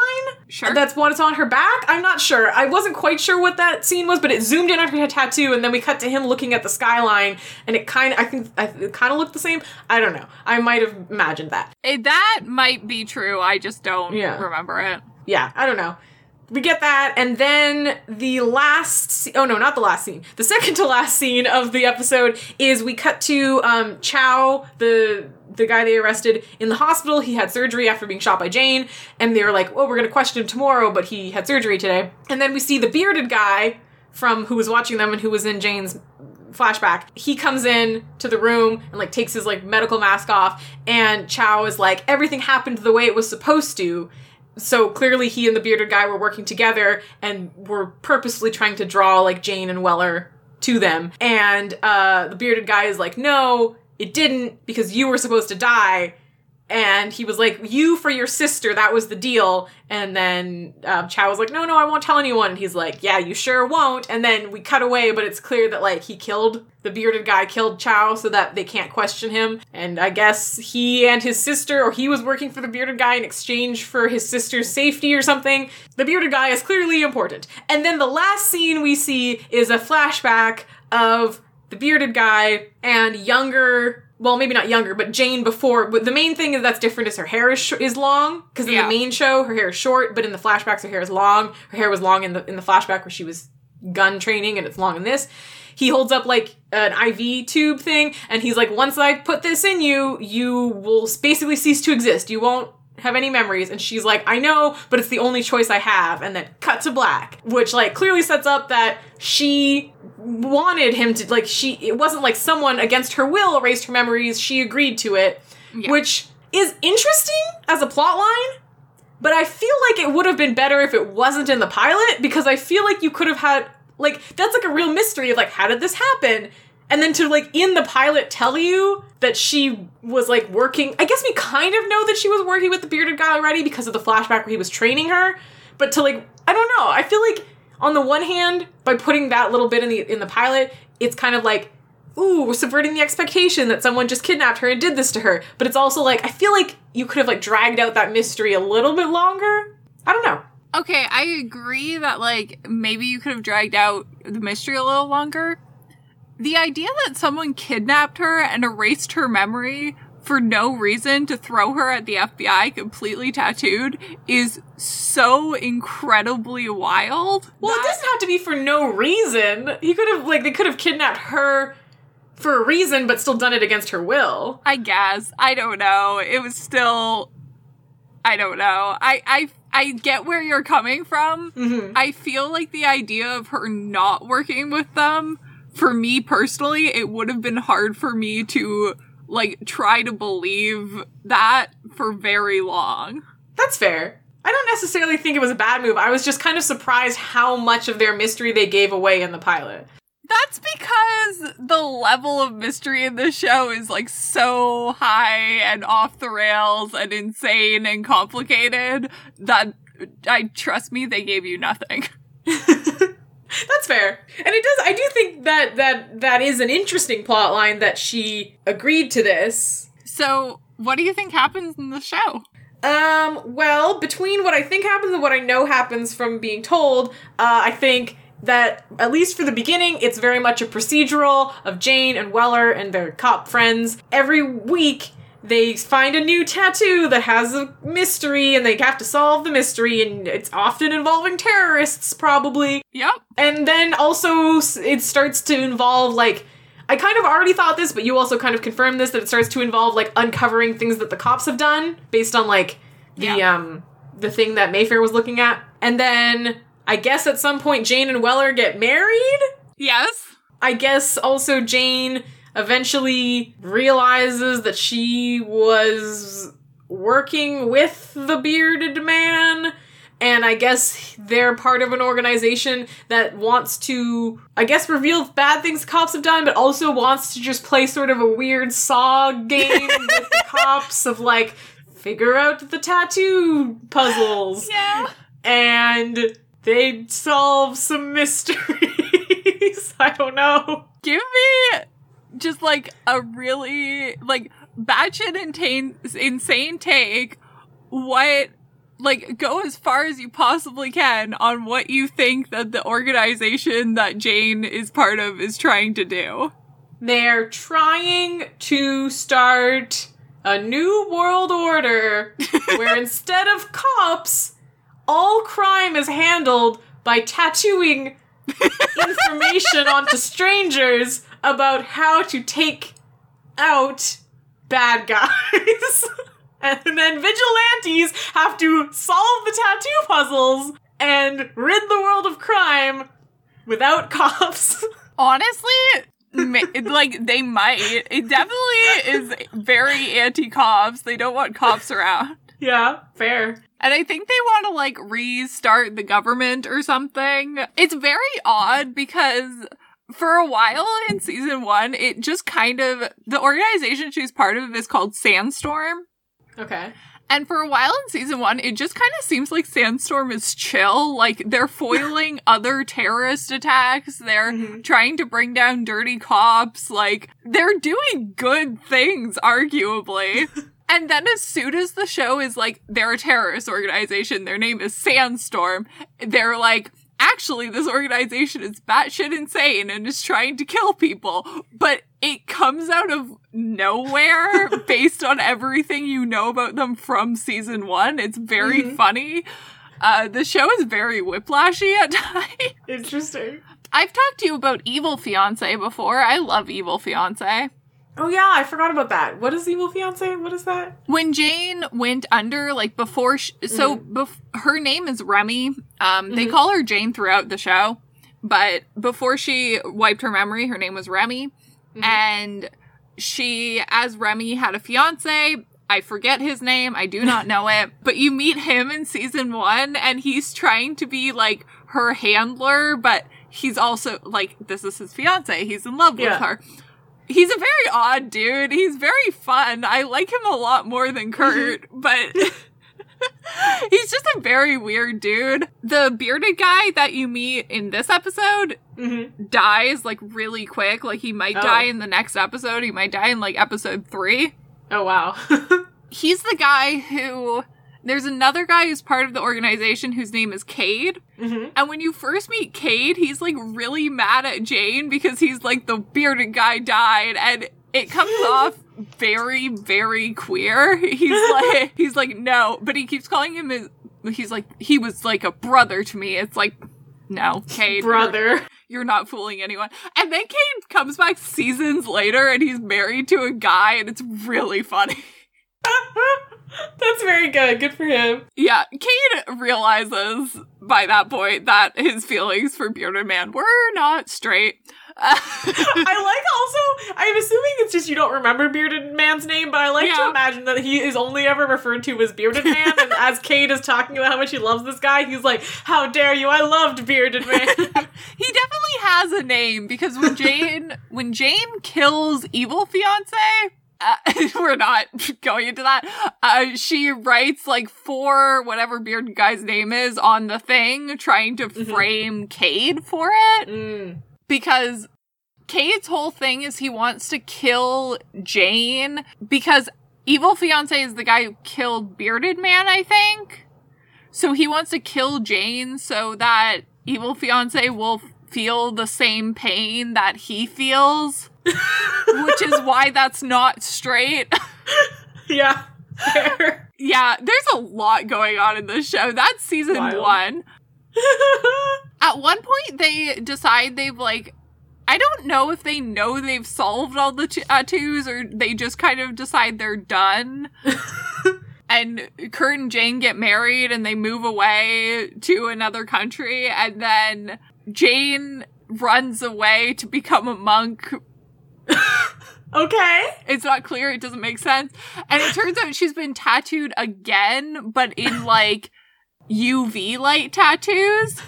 Sure. that's what it's on her back. I'm not sure. I wasn't quite sure what that scene was, but it zoomed in on her tattoo, and then we cut to him looking at the skyline, and it kind of, I think, I, it kind of looked the same. I don't know. I might have imagined that. Eh, that might be true. I just don't Yeah. remember it. Yeah, I don't know. We get that, and then the last. Oh no, not the last scene. The second to last scene of the episode is we cut to um, Chow, the the guy they arrested in the hospital. He had surgery after being shot by Jane, and they were like, "Oh, we're gonna question him tomorrow," but he had surgery today. And then we see the bearded guy from who was watching them and who was in Jane's flashback. He comes in to the room and like takes his like medical mask off, and Chow is like, "Everything happened the way it was supposed to." So clearly he and the bearded guy were working together and were purposely trying to draw like Jane and Weller to them. And uh, the bearded guy is like, no, it didn't because you were supposed to die. And he was like, you for your sister, that was the deal. And then um, Chow was like, no, no, I won't tell anyone. And he's like, yeah, you sure won't. And then we cut away, but it's clear that like he killed the bearded guy, killed Chow so that they can't question him. And I guess he and his sister, or he was working for the bearded guy in exchange for his sister's safety or something. The bearded guy is clearly important. And then the last scene we see is a flashback of the bearded guy and younger well maybe not younger but jane before but the main thing is that's different is her hair is, sh- is long because in Yeah. the main show her hair is short but in the flashbacks her hair is long. Her hair was long in the in the flashback where she was gun training and it's long in this. He holds up like an iv tube thing and he's like once i put this in you you will basically cease to exist. You won't have any memories and she's like i know but it's the only choice i have and then cut to black which like clearly sets up that she wanted him to like she it wasn't like someone against her will erased her memories she agreed to it Yeah. which is interesting as a plot line but i feel like it would have been better if it wasn't in the pilot because i feel like you could have had like that's like a real mystery of like how did this happen and then to like in the pilot tell you that she was like working i guess we kind of know that she was working with the bearded guy already because of the flashback where he was training her. But to like i don't know. I feel like on the one hand by putting that little bit in the in the pilot it's kind of like ooh we're subverting the expectation that someone just kidnapped her and did this to her. But it's also like i feel like you could have like dragged out that mystery a little bit longer. I don't know. Okay, I agree that like maybe you could have dragged out the mystery a little longer. The idea that someone kidnapped her and erased her memory for no reason to throw her at the FBI completely tattooed is so incredibly wild. Well, it doesn't have to be for no reason. He could have like they could have kidnapped her for a reason, but still done it against her will. I guess. I don't know. It was still I don't know. I I I get where you're coming from. Mhm. I feel like the idea of her not working with them, for me personally, it would have been hard for me to like try to believe that for very long. That's fair. I don't necessarily think it was a bad move. I was just kind of surprised how much of their mystery they gave away in the pilot. That's because the level of mystery in this show is like so high and off the rails and insane and complicated that I trust me, they gave you nothing. That's fair. And it does I do think that that that is an interesting plot line that she agreed to this. So, what do you think happens in the show? Um, well, between what I think happens and what I know happens from being told, uh, I think that at least for the beginning, it's very much a procedural of Jane and Weller and their cop friends. Every week, they find a new tattoo that has a mystery and they have to solve the mystery, and it's often involving terrorists, probably. Yep. And then also it starts to involve like I kind of already thought this, but you also kind of confirmed this that it starts to involve like uncovering things that the cops have done based on like the Yeah. um the thing that Mayfair was looking at. And then I guess at some point Jane and Weller get married. Yes. I guess also Jane eventually realizes that she was working with the bearded man. And I guess they're part of an organization that wants to, I guess, reveal bad things cops have done, but also wants to just play sort of a weird saw game with the cops of like, figure out the tattoo puzzles Yeah. and they solve some mysteries. I don't know. Give me just like a really like batshit insane insane take. What like go as far as you possibly can on what you think that the organization that Jane is part of is trying to do. They're trying to start a new world order where instead of cops, all crime is handled by tattooing information onto strangers about how to take out bad guys. and then vigilantes have to solve the tattoo puzzles and rid the world of crime without cops. Honestly, like they might. It definitely is very anti-cops. They don't want cops around. yeah, fair. And I think they want to like restart the government or something. It's very odd because for a while in season one, it just kind of, the organization she's part of is called Sandstorm. Okay. And for a while in season one, it just kind of seems like Sandstorm is chill. Like they're foiling other terrorist attacks. They're Mhm. trying to bring down dirty cops. Like they're doing good things, arguably. and then as soon as the show is like, they're a terrorist organization, their name is Sandstorm, they're like, actually, this organization is batshit insane and is trying to kill people. But it comes out of nowhere based on everything you know about them from season one. It's very Mhm. funny. Uh, the show is very whiplashy at times. Interesting. I've talked to you about Evil Fiance before. I love Evil Fiance. Oh yeah, I forgot about that. What is Evil Fiance? What is that? when Jane went under, like before, sh- so bef- her name is Remy. Um, they Mhm. call her Jane throughout the show, but before she wiped her memory, her name was Remy, Mhm. and she, as Remy, had a fiance. I forget his name. I do not know it, but you meet him in season one, and he's trying to be like her handler, but he's also like this is his fiance. He's in love Yeah. with her. He's a very odd dude. He's very fun. I like him a lot more than Kurt, but he's just a very weird dude. The bearded guy that you meet in this episode Mm-hmm. dies like really quick. Like he might Oh. die in the next episode. He might die in like episode three. Oh wow. He's the guy who. There's another guy who's part of the organization whose name is Cade. mm-hmm. And when you first meet Cade, he's like really mad at Jane because he's like the bearded guy died and it comes off very, very queer. He's like he's like, no, but he keeps calling him his he's like he was like a brother to me. It's like no, Cade. you're- Brother. You're, not fooling anyone. And then Cade comes back seasons later and he's married to a guy and it's really funny. That's very good. Good for him. Yeah, Cade realizes by that point that his feelings for Bearded Man were not straight. I like also, I'm assuming it's just you don't remember Bearded Man's name, but I like to imagine that he is only ever referred to as Bearded Man, and as Cade is talking about how much he loves this guy, he's like, How dare you? I loved Bearded Man. he definitely has a name because when Jane when Jane kills evil fiance, uh, we're not going into that. Uh, she writes like for whatever beard guy's name is on the thing, trying to frame Cade for it Mm. because Cade's whole thing is he wants to kill Jane because evil fiance is the guy who killed bearded man, I think. So he wants to kill Jane so that evil fiance will feel the same pain that he feels, which is why that's not straight. Yeah. Fair. yeah, there's a lot going on in this show. That's season Wild. one. At one point, they decide they've like, I don't know if they know they've solved all the tattoos uh, or they just kind of decide they're done. and Kurt and Jane get married and they move away to another country. And then Jane runs away to become a monk. okay. It's not clear. It doesn't make sense. And it turns out she's been tattooed again, but in like UV light tattoos.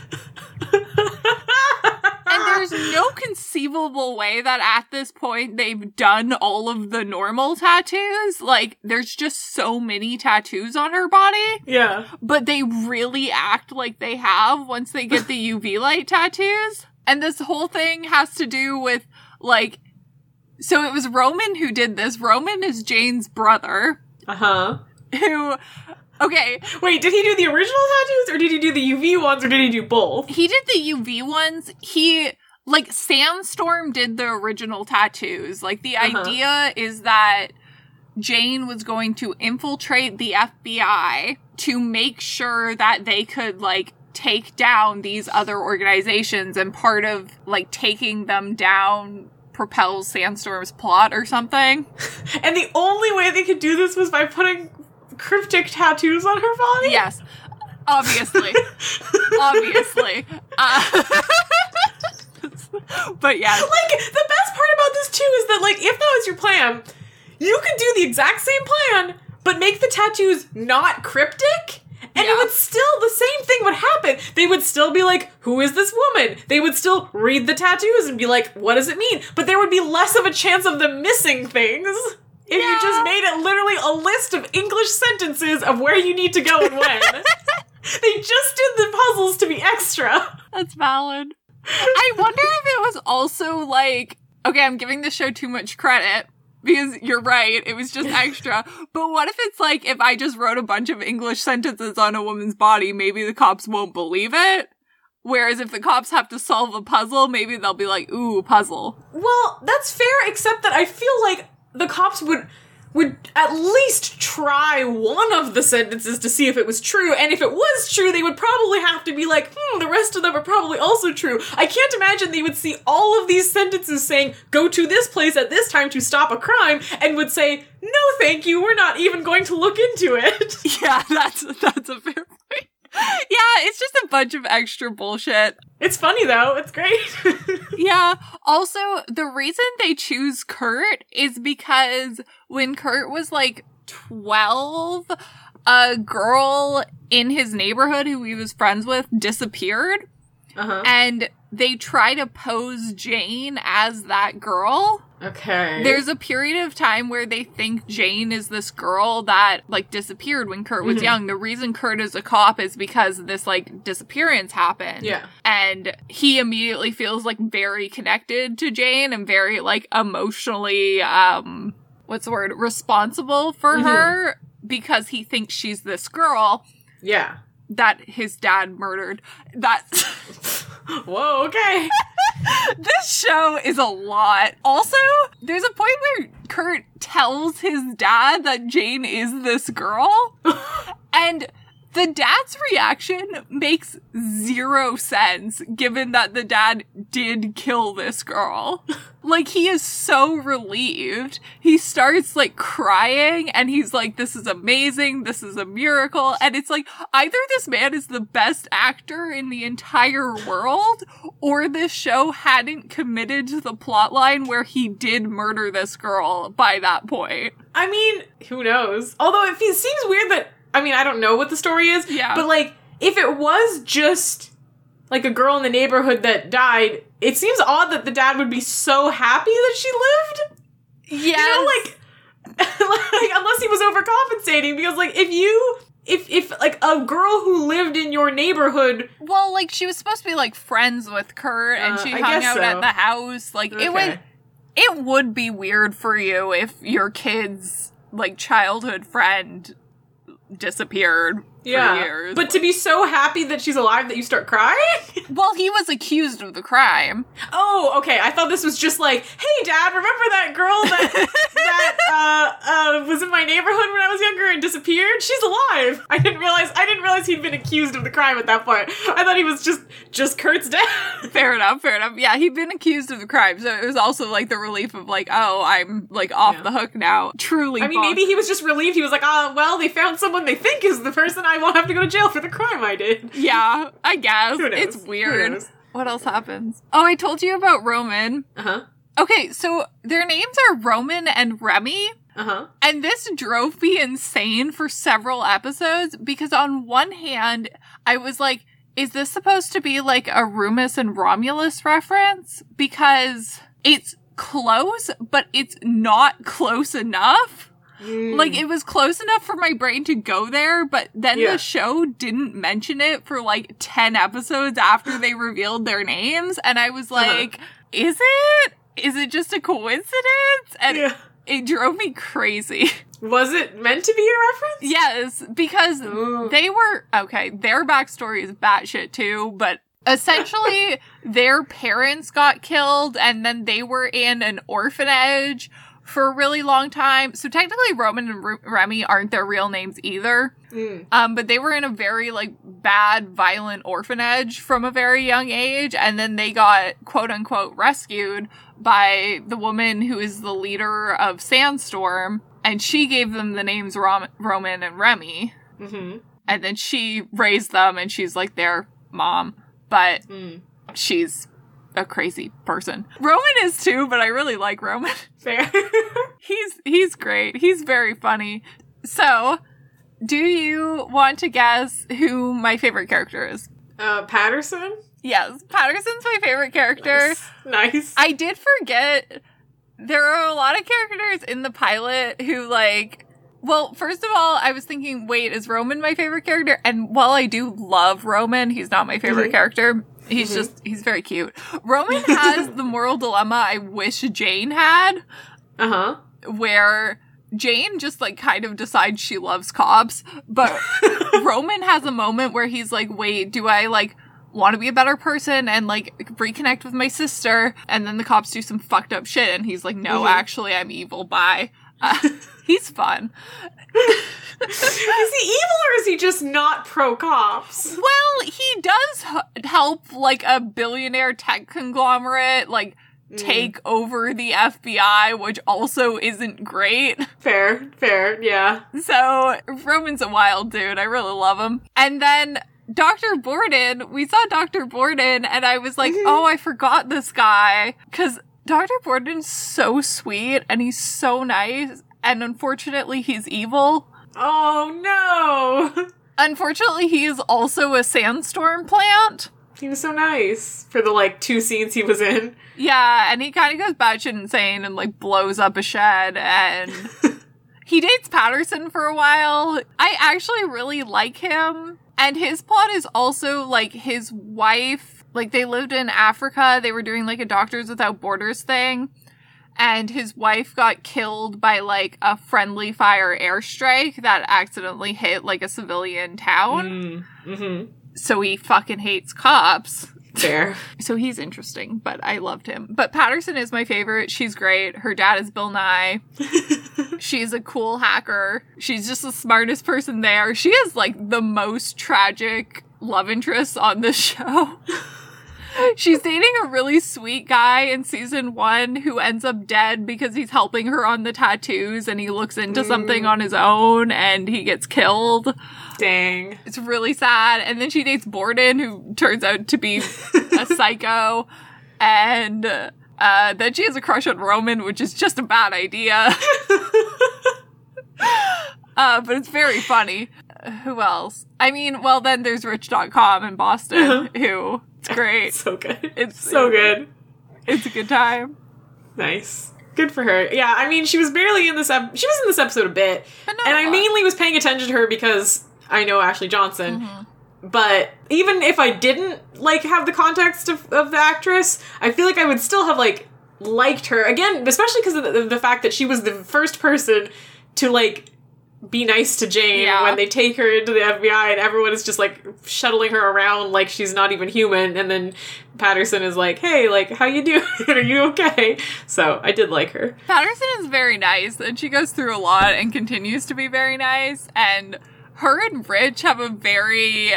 And there's no conceivable way that at this point they've done all of the normal tattoos. Like, there's just so many tattoos on her body, yeah. but they really act like they have once they get the UV light tattoos. And this whole thing has to do with, like, so it was Roman who did this. Roman is Jane's brother, Uh huh. who, okay, Wait, did he do the original tattoos or did he do the UV ones or did he do both? he did the UV ones. He like Sandstorm did the original tattoos. Like the Uh-huh. idea is that Jane was going to infiltrate the FBI to make sure that they could like take down these other organizations and part of like taking them down propels Sandstorm's plot or something. And the only way they could do this was by putting cryptic tattoos on her body? Yes. Obviously. Obviously. Uh, but yeah. Like, the best part about this too is that, like, if that was your plan, you could do the exact same plan, but make the tattoos not cryptic. And it would still, the same thing would happen. They would still be like, who is this woman? They would still read the tattoos and be like, what does it mean? But there would be less of a chance of them missing things if you just made it literally a list of English sentences of where you need to go and when. they just did the puzzles to be extra. That's valid. I wonder if it was also like, okay, I'm giving the show too much credit because you're right, it was just extra. but what if it's like, if I just wrote a bunch of English sentences on a woman's body, maybe the cops won't believe it? Whereas if the cops have to solve a puzzle, maybe they'll be like, ooh, puzzle. Well, that's fair, except that I feel like the cops would would at least try one of the sentences to see if it was true, and if it was true, they would probably have to be like, hmm, the rest of them are probably also true. I can't imagine they would see all of these sentences saying, go to this place at this time to stop a crime, and would say, no thank you, we're not even going to look into it. Yeah, that's, that's a fair point. Yeah, it's just a bunch of extra bullshit. It's funny though, it's great. Yeah. Also, the reason they choose Kurt is because when Kurt was like 12, a girl in his neighborhood who he was friends with disappeared uh-huh. and they try to pose Jane as that girl. Okay. There's a period of time where they think Jane is this girl that like disappeared when Kurt was Mhm. young. The reason Kurt is a cop is because this like disappearance happened. Yeah. And he immediately feels like very connected to Jane and very like emotionally um what's the word? responsible for Mhm. her because he thinks she's this girl Yeah. that his dad murdered. That Whoa, okay. this show is a lot. Also, there's a point where Kurt tells his dad that Jane is this girl. and the dad's reaction makes zero sense given that the dad did kill this girl. like he is so relieved. He starts like crying and he's like this is amazing. This is a miracle. And it's like either this man is the best actor in the entire world or this show hadn't committed to the plotline where he did murder this girl by that point. I mean, who knows? Although it seems weird that I mean, I don't know what the story is. Yeah. But like, if it was just like a girl in the neighborhood that died, it seems odd that the dad would be so happy that she lived. Yeah. You know, like, like unless he was overcompensating, because like if you if if like a girl who lived in your neighborhood Well, like she was supposed to be like friends with Kurt, and Uh, she hung out so. at the house. Like it would, it would be weird for you if your kid's like childhood friend disappeared for years. But to be so happy that she's alive that you start crying? well, he was accused of the crime. Oh, okay. I thought this was just like, hey, Dad, remember that girl that that uh, uh, was in my neighborhood when I was younger and disappeared? She's alive. I didn't realize. I didn't realize he'd been accused of the crime at that point. I thought he was just just Kurt's dad. Fair enough, fair enough. Yeah, he'd been accused of the crime, so it was also like the relief of like, oh, I'm like off Yeah. the hook now. Truly, I mean, bon- maybe he was just relieved. He was like, ah, well, they found someone they think is the person. I won't have to go to jail for the crime I did. Yeah, I guess Who knows? it's Who weird. knows? What else happens? Oh, I told you about Roman. Uh huh. Okay, so their names are Roman and Remy. Uh huh. And this drove me insane for several episodes because, on one hand, I was like, is this supposed to be like a Remus and Romulus reference? Because it's close, but it's not close enough. Mm. Like, it was close enough for my brain to go there, but then Yeah. the show didn't mention it for like 10 episodes after they revealed their names. And I was Uh-huh. like, is it? Is it just a coincidence? And Yeah. it drove me crazy. Was it meant to be a reference? yes, because Ooh. they were okay, their backstory is batshit too, but essentially their parents got killed and then they were in an orphanage for a really long time. So technically Roman and Remy aren't their real names either. Mm. Um, but they were in a very like bad, violent orphanage from a very young age, and then they got quote unquote rescued by the woman who is the leader of Sandstorm, and she gave them the names Rom- Roman and Remy, Mm-hmm. and then she raised them, and she's like their mom, but Mm. she's a crazy person. Roman is too, but I really like Roman. Fair. he's he's great. He's very funny. So, do you want to guess who my favorite character is? uh, Patterson. Yes, Patterson's my favorite character. Nice. nice. I did forget there are a lot of characters in the pilot who like well, first of all, I was thinking, wait, is Roman my favorite character? And while I do love Roman, he's not my favorite Mhm. character. He's Mhm. just he's very cute. Roman has the moral dilemma I wish Jane had Uh huh. where Jane just like kind of decides she loves cops, but Roman has a moment where he's like, wait, do I like want to be a better person and like reconnect with my sister? And then the cops do some fucked up shit, and he's like, no, Mhm. actually, I'm evil. Bye. Uh, he's fun. Is he evil or is he just not pro cops? Well, he does h- help like a billionaire tech conglomerate like take over the FBI, which also isn't great. Fair, fair, yeah. So Roman's a wild dude. I really love him. And then Dr. Borden, we saw Dr. Borden and I was like, Mhm. oh, I forgot this guy. Cause Dr. Borden's so sweet and he's so nice. And unfortunately, he's evil. Oh no! Unfortunately, he is also a sandstorm plant. He was so nice for the like two scenes he was in. Yeah, and he kind of goes batshit insane and like blows up a shed and he dates Patterson for a while. I actually really like him. And his plot is also like his wife, like they lived in Africa. They were doing like a Doctors Without Borders thing. And his wife got killed by like a friendly fire airstrike that accidentally hit like a civilian town. Mm, hmm So he fucking hates cops. Fair. So he's interesting, but I loved him. But Patterson is my favorite. She's great. Her dad is Bill Nye. She's a cool hacker. She's just the smartest person there. She is like the most tragic love interest on this show. She's dating a really sweet guy in season one who ends up dead because he's helping her on the tattoos and he looks into something on his own and he gets killed. Dang. It's really sad. And then she dates Borden, who turns out to be a psycho. And uh, then she has a crush on Roman, which is just a bad idea. uh, but it's very funny. Who else? I mean, well, then there's Rich Dotcom in Boston, who it's great. So good. It's so good. It's a good time. Nice. Good for her. Yeah, I mean, she was barely in this. Ep- she was in this episode a bit, and I mainly was paying attention to her because I know Ashley Johnson. Mm-hmm. But even if I didn't like have the context of, of the actress, I feel like I would still have like liked her again, especially because of the, the fact that she was the first person to like be nice to Jane Yeah. when they take her into the FBI and everyone is just like shuttling her around like she's not even human and then Patterson is like, "Hey, like how you doing? Are you okay?" So, I did like her. Patterson is very nice, and she goes through a lot and continues to be very nice. And her and Rich have a very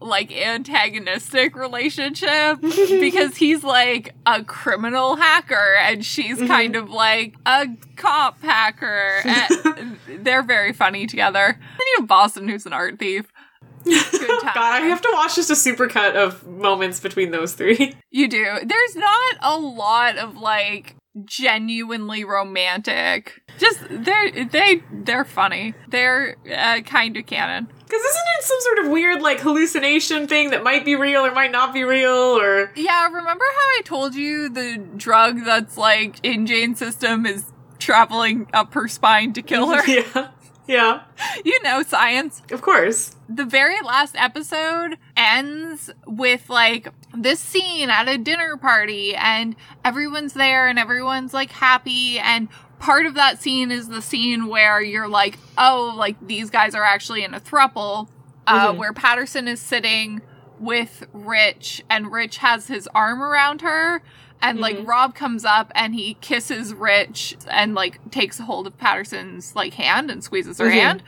like antagonistic relationship because he's like a criminal hacker and she's kind of like a cop hacker. And they're very funny together. Then you have Boston, who's an art thief. God, I have to watch just a supercut of moments between those three. You do. There's not a lot of like genuinely romantic. Just they're they they're funny. They're uh, kind of canon. Because isn't it some sort of weird, like, hallucination thing that might be real or might not be real, or. Yeah, remember how I told you the drug that's like in Jane's system is traveling up her spine to kill her? Yeah. Yeah. you know science. Of course. the very last episode ends with like this scene at a dinner party and everyone's there and everyone's like happy and part of that scene is the scene where you're like oh like these guys are actually in a thruple uh, Mhm. where patterson is sitting with rich and rich has his arm around her and like Mhm. rob comes up and he kisses rich and like takes a hold of patterson's like hand and squeezes her Mhm. hand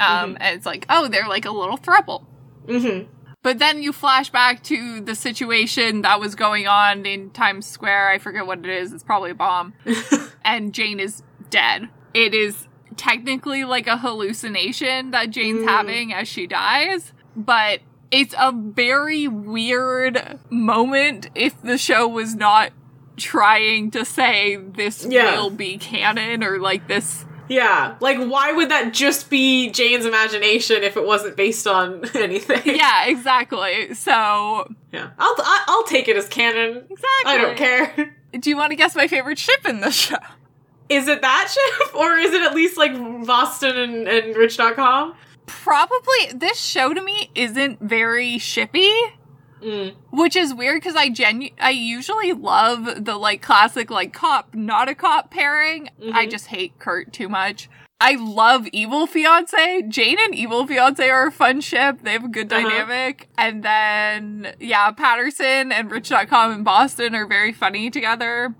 um, Mhm. and it's like, oh, they're like a little throuple. Mm But then you flash back to the situation that was going on in Times Square. I forget what it is. It's probably a bomb. And Jane is dead. It is technically like a hallucination that Jane's Mm. having as she dies, but it's a very weird moment if the show was not trying to say this Yeah. will be canon or like this yeah. Like, why would that just be Jane's imagination if it wasn't based on anything? yeah exactly so Yeah. I'll, I- I'll take it as canon. exactly I don't care. Do you want to guess my favorite ship in the show? Is it that ship? Or is it at least like Boston and, and Rich Dotcom? Probably this show to me isn't very shippy, Mm. which is weird because I genu- I usually love the like classic like cop not a cop pairing. I Mhm. just hate Kurt too much. I love Evil Fiance. Jane and Evil Fiance are a fun ship. They have a good Uh-huh. dynamic. And then, yeah, Patterson and Rich Dotcom in Boston are very funny together.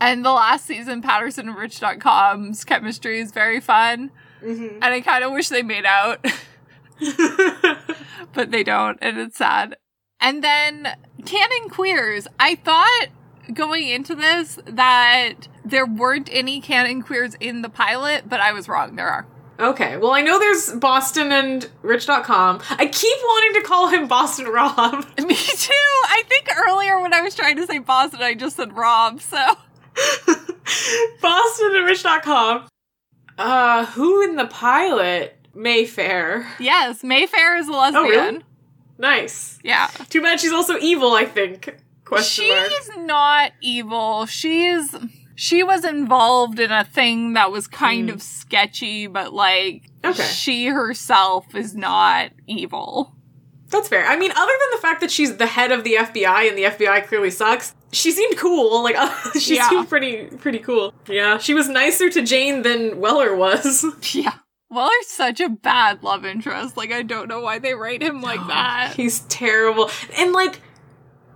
And the last season, Patterson and Rich Dotcom's chemistry is very fun. Mm-hmm. And I kind of wish they made out, but they don't, and it's sad. And then canon queers. I thought going into this that there weren't any canon queers in the pilot, but I was wrong. There are. okay. Well, I know there's Boston and Rich Dotcom. I keep wanting to call him Boston Rob. Me too. I think earlier when I was trying to say Boston, I just said Rob. So Boston and Rich Dotcom. Uh, who in the pilot? Mayfair. yes, Mayfair is a lesbian. Oh, really? Nice. Yeah. Too bad she's also evil, I think. Question mark. She's not evil. She's she was involved in a thing that was kind Hmm. of sketchy, but like Okay. she herself is not evil. That's fair. I mean, other than the fact that she's the head of the FBI and the FBI clearly sucks, she seemed cool. Like, she Yeah. seemed pretty pretty cool. Yeah, she was nicer to Jane than Weller was. Yeah. Weller's such a bad love interest. Like I don't know why they write him like that. He's terrible. And like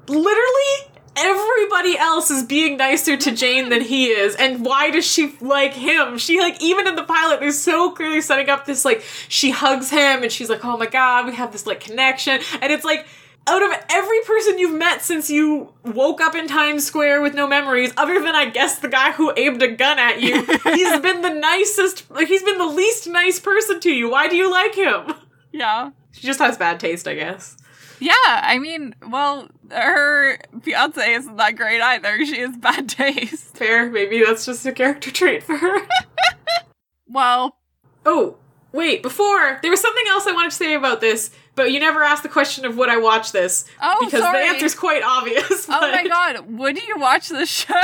literally everybody else is being nicer to Jane than he is. And why does she like him? She like even in the pilot, they're so clearly setting up this like she hugs him and she's like, oh my god, we have this like connection. And it's like out of every person you've met since you woke up in Times Square with no memories, other than I guess the guy who aimed a gun at you, he's been the nicest, like he's been the least nice person to you. Why do you like him? Yeah. She just has bad taste, I guess. Yeah, I mean, well, her fiance isn't that great either. She has bad taste. Fair, maybe that's just a character trait for her. Well, oh, wait, before, there was something else I wanted to say about this, but you never asked the question of would I watch this. Oh, because sorry. the answer's quite obvious. oh my god, would you watch this show?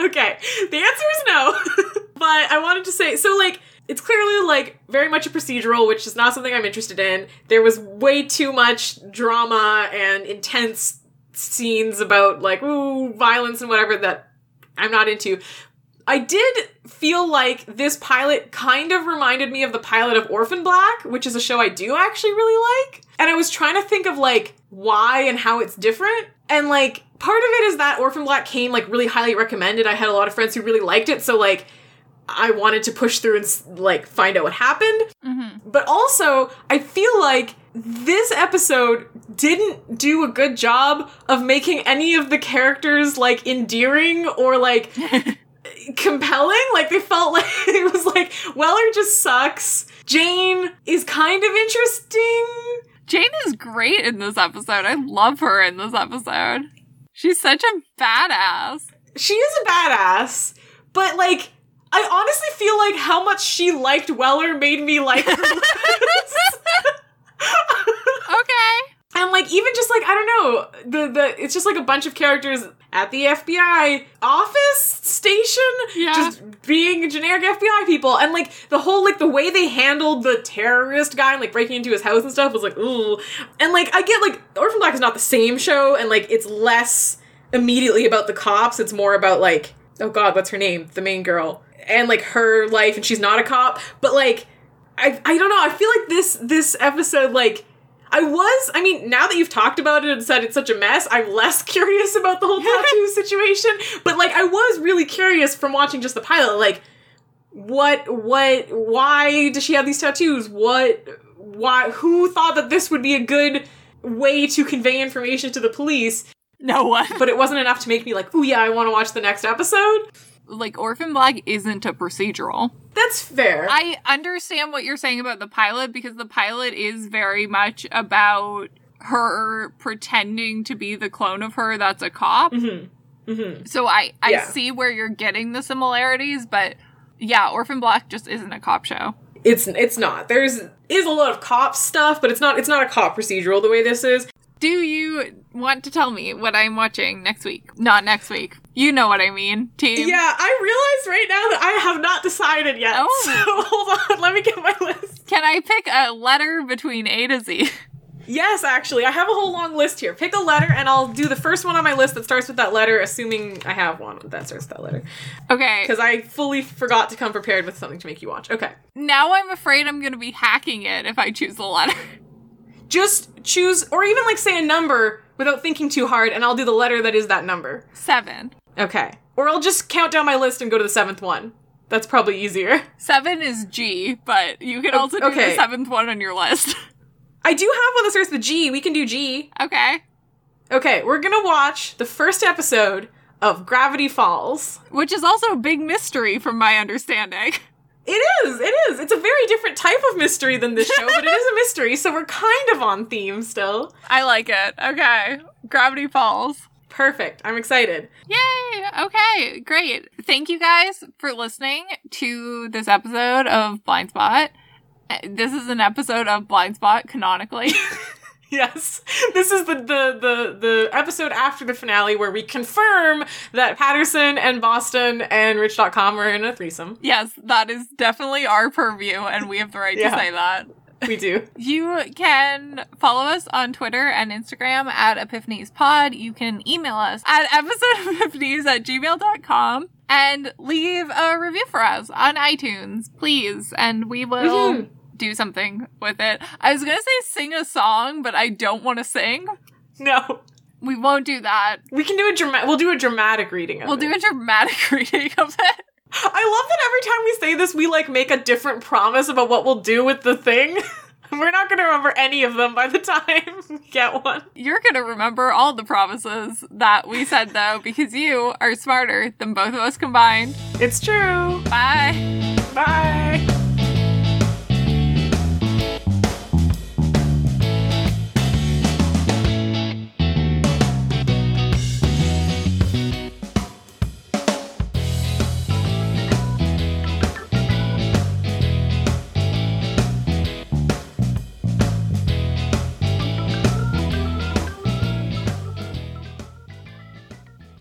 Okay, the answer is no. but I wanted to say so like it's clearly like very much a procedural, which is not something I'm interested in. There was way too much drama and intense scenes about like ooh violence and whatever that I'm not into. I did feel like this pilot kind of reminded me of the pilot of Orphan Black, which is a show I do actually really like. And I was trying to think of like why and how it's different. And like part of it is that Orphan Black came like really highly recommended. I had a lot of friends who really liked it, so like I wanted to push through and like find out what happened. Mm-hmm. But also, I feel like this episode didn't do a good job of making any of the characters like endearing or like compelling. Like they felt like it was like Weller just sucks. Jane is kind of interesting. Jane is great in this episode. I love her in this episode. She's such a badass. She is a badass, but like I honestly feel like how much she liked Weller made me like her. Okay. And like even just like I don't know the the it's just like a bunch of characters at the FBI office station Yeah. just being generic FBI people. And like the whole like the way they handled the terrorist guy and like breaking into his house and stuff was like ooh. And like I get like Orphan Black is not the same show and like it's less immediately about the cops. It's more about like oh god what's her name? The main girl. And like her life and she's not a cop. But like I I don't know. I feel like this this episode like I was, I mean, now that you've talked about it and said it's such a mess, I'm less curious about the whole tattoo situation. But like, I was really curious from watching just the pilot, like, what, what, why does she have these tattoos? What, why, who thought that this would be a good way to convey information to the police? No one. But it wasn't enough to make me like, oh yeah, I want to watch the next episode. Like, Orphan Black isn't a procedural. That's fair. I understand what you're saying about the pilot because the pilot is very much about her pretending to be the clone of her that's a cop. mm-hmm. Mm-hmm. So I I Yeah. see where you're getting the similarities, but yeah, Orphan Black just isn't a cop show. It's it's not. There's is a lot of cop stuff, but it's not it's not a cop procedural the way this is. Do you want to tell me what I'm watching next week? Not next week. You know what I mean, team. Yeah, I realize right now that I have not decided yet. Oh. So hold on, let me get my list. Can I pick a letter between A to Z? Yes, actually, I have a whole long list here. Pick a letter, and I'll do the first one on my list that starts with that letter, assuming I have one that starts with that letter. Okay. Because I fully forgot to come prepared with something to make you watch. Okay. Now I'm afraid I'm going to be hacking it if I choose the letter. Just choose, or even like say a number without thinking too hard, and I'll do the letter that is that number. Seven. Okay. Or I'll just count down my list and go to the seventh one. That's probably easier. Seven is G, but you can also do the seventh one on your list. I do have one that starts with G. We can do G. okay. Okay, we're gonna watch the first episode of Gravity Falls. Which is also a big mystery from my understanding. It is, it is. It's a very different type of mystery than this show, but it is a mystery, so we're kind of on theme still. I like it. Okay. Gravity Falls. Perfect. I'm excited. Yay! Okay, great. Thank you guys for listening to this episode of Blindspot. This is an episode of Blindspot canonically. Yes. This is the, the the the episode after the finale where we confirm that Patterson and Boston and Rich Dotcom are in a threesome. yes, that is definitely our purview, and we have the right Yeah. to say that. We do. You can follow us on Twitter and Instagram at Epiphanies Pod. You can email us at episodeepiphanies at gmail.com and leave a review for us on iTunes, please. And we will Mhm. Do something with it. I was going to say sing a song, but I don't want to sing. No. We won't do that. We can do a dramatic. We'll do a dramatic reading of it. We'll do a dramatic reading of it. I love that every time we say this, we like make a different promise about what we'll do with the thing. We're not going to remember any of them by the time we get one. You're gonna remember all the promises that we said though, because you are smarter than both of us combined. It's true. Bye. Bye.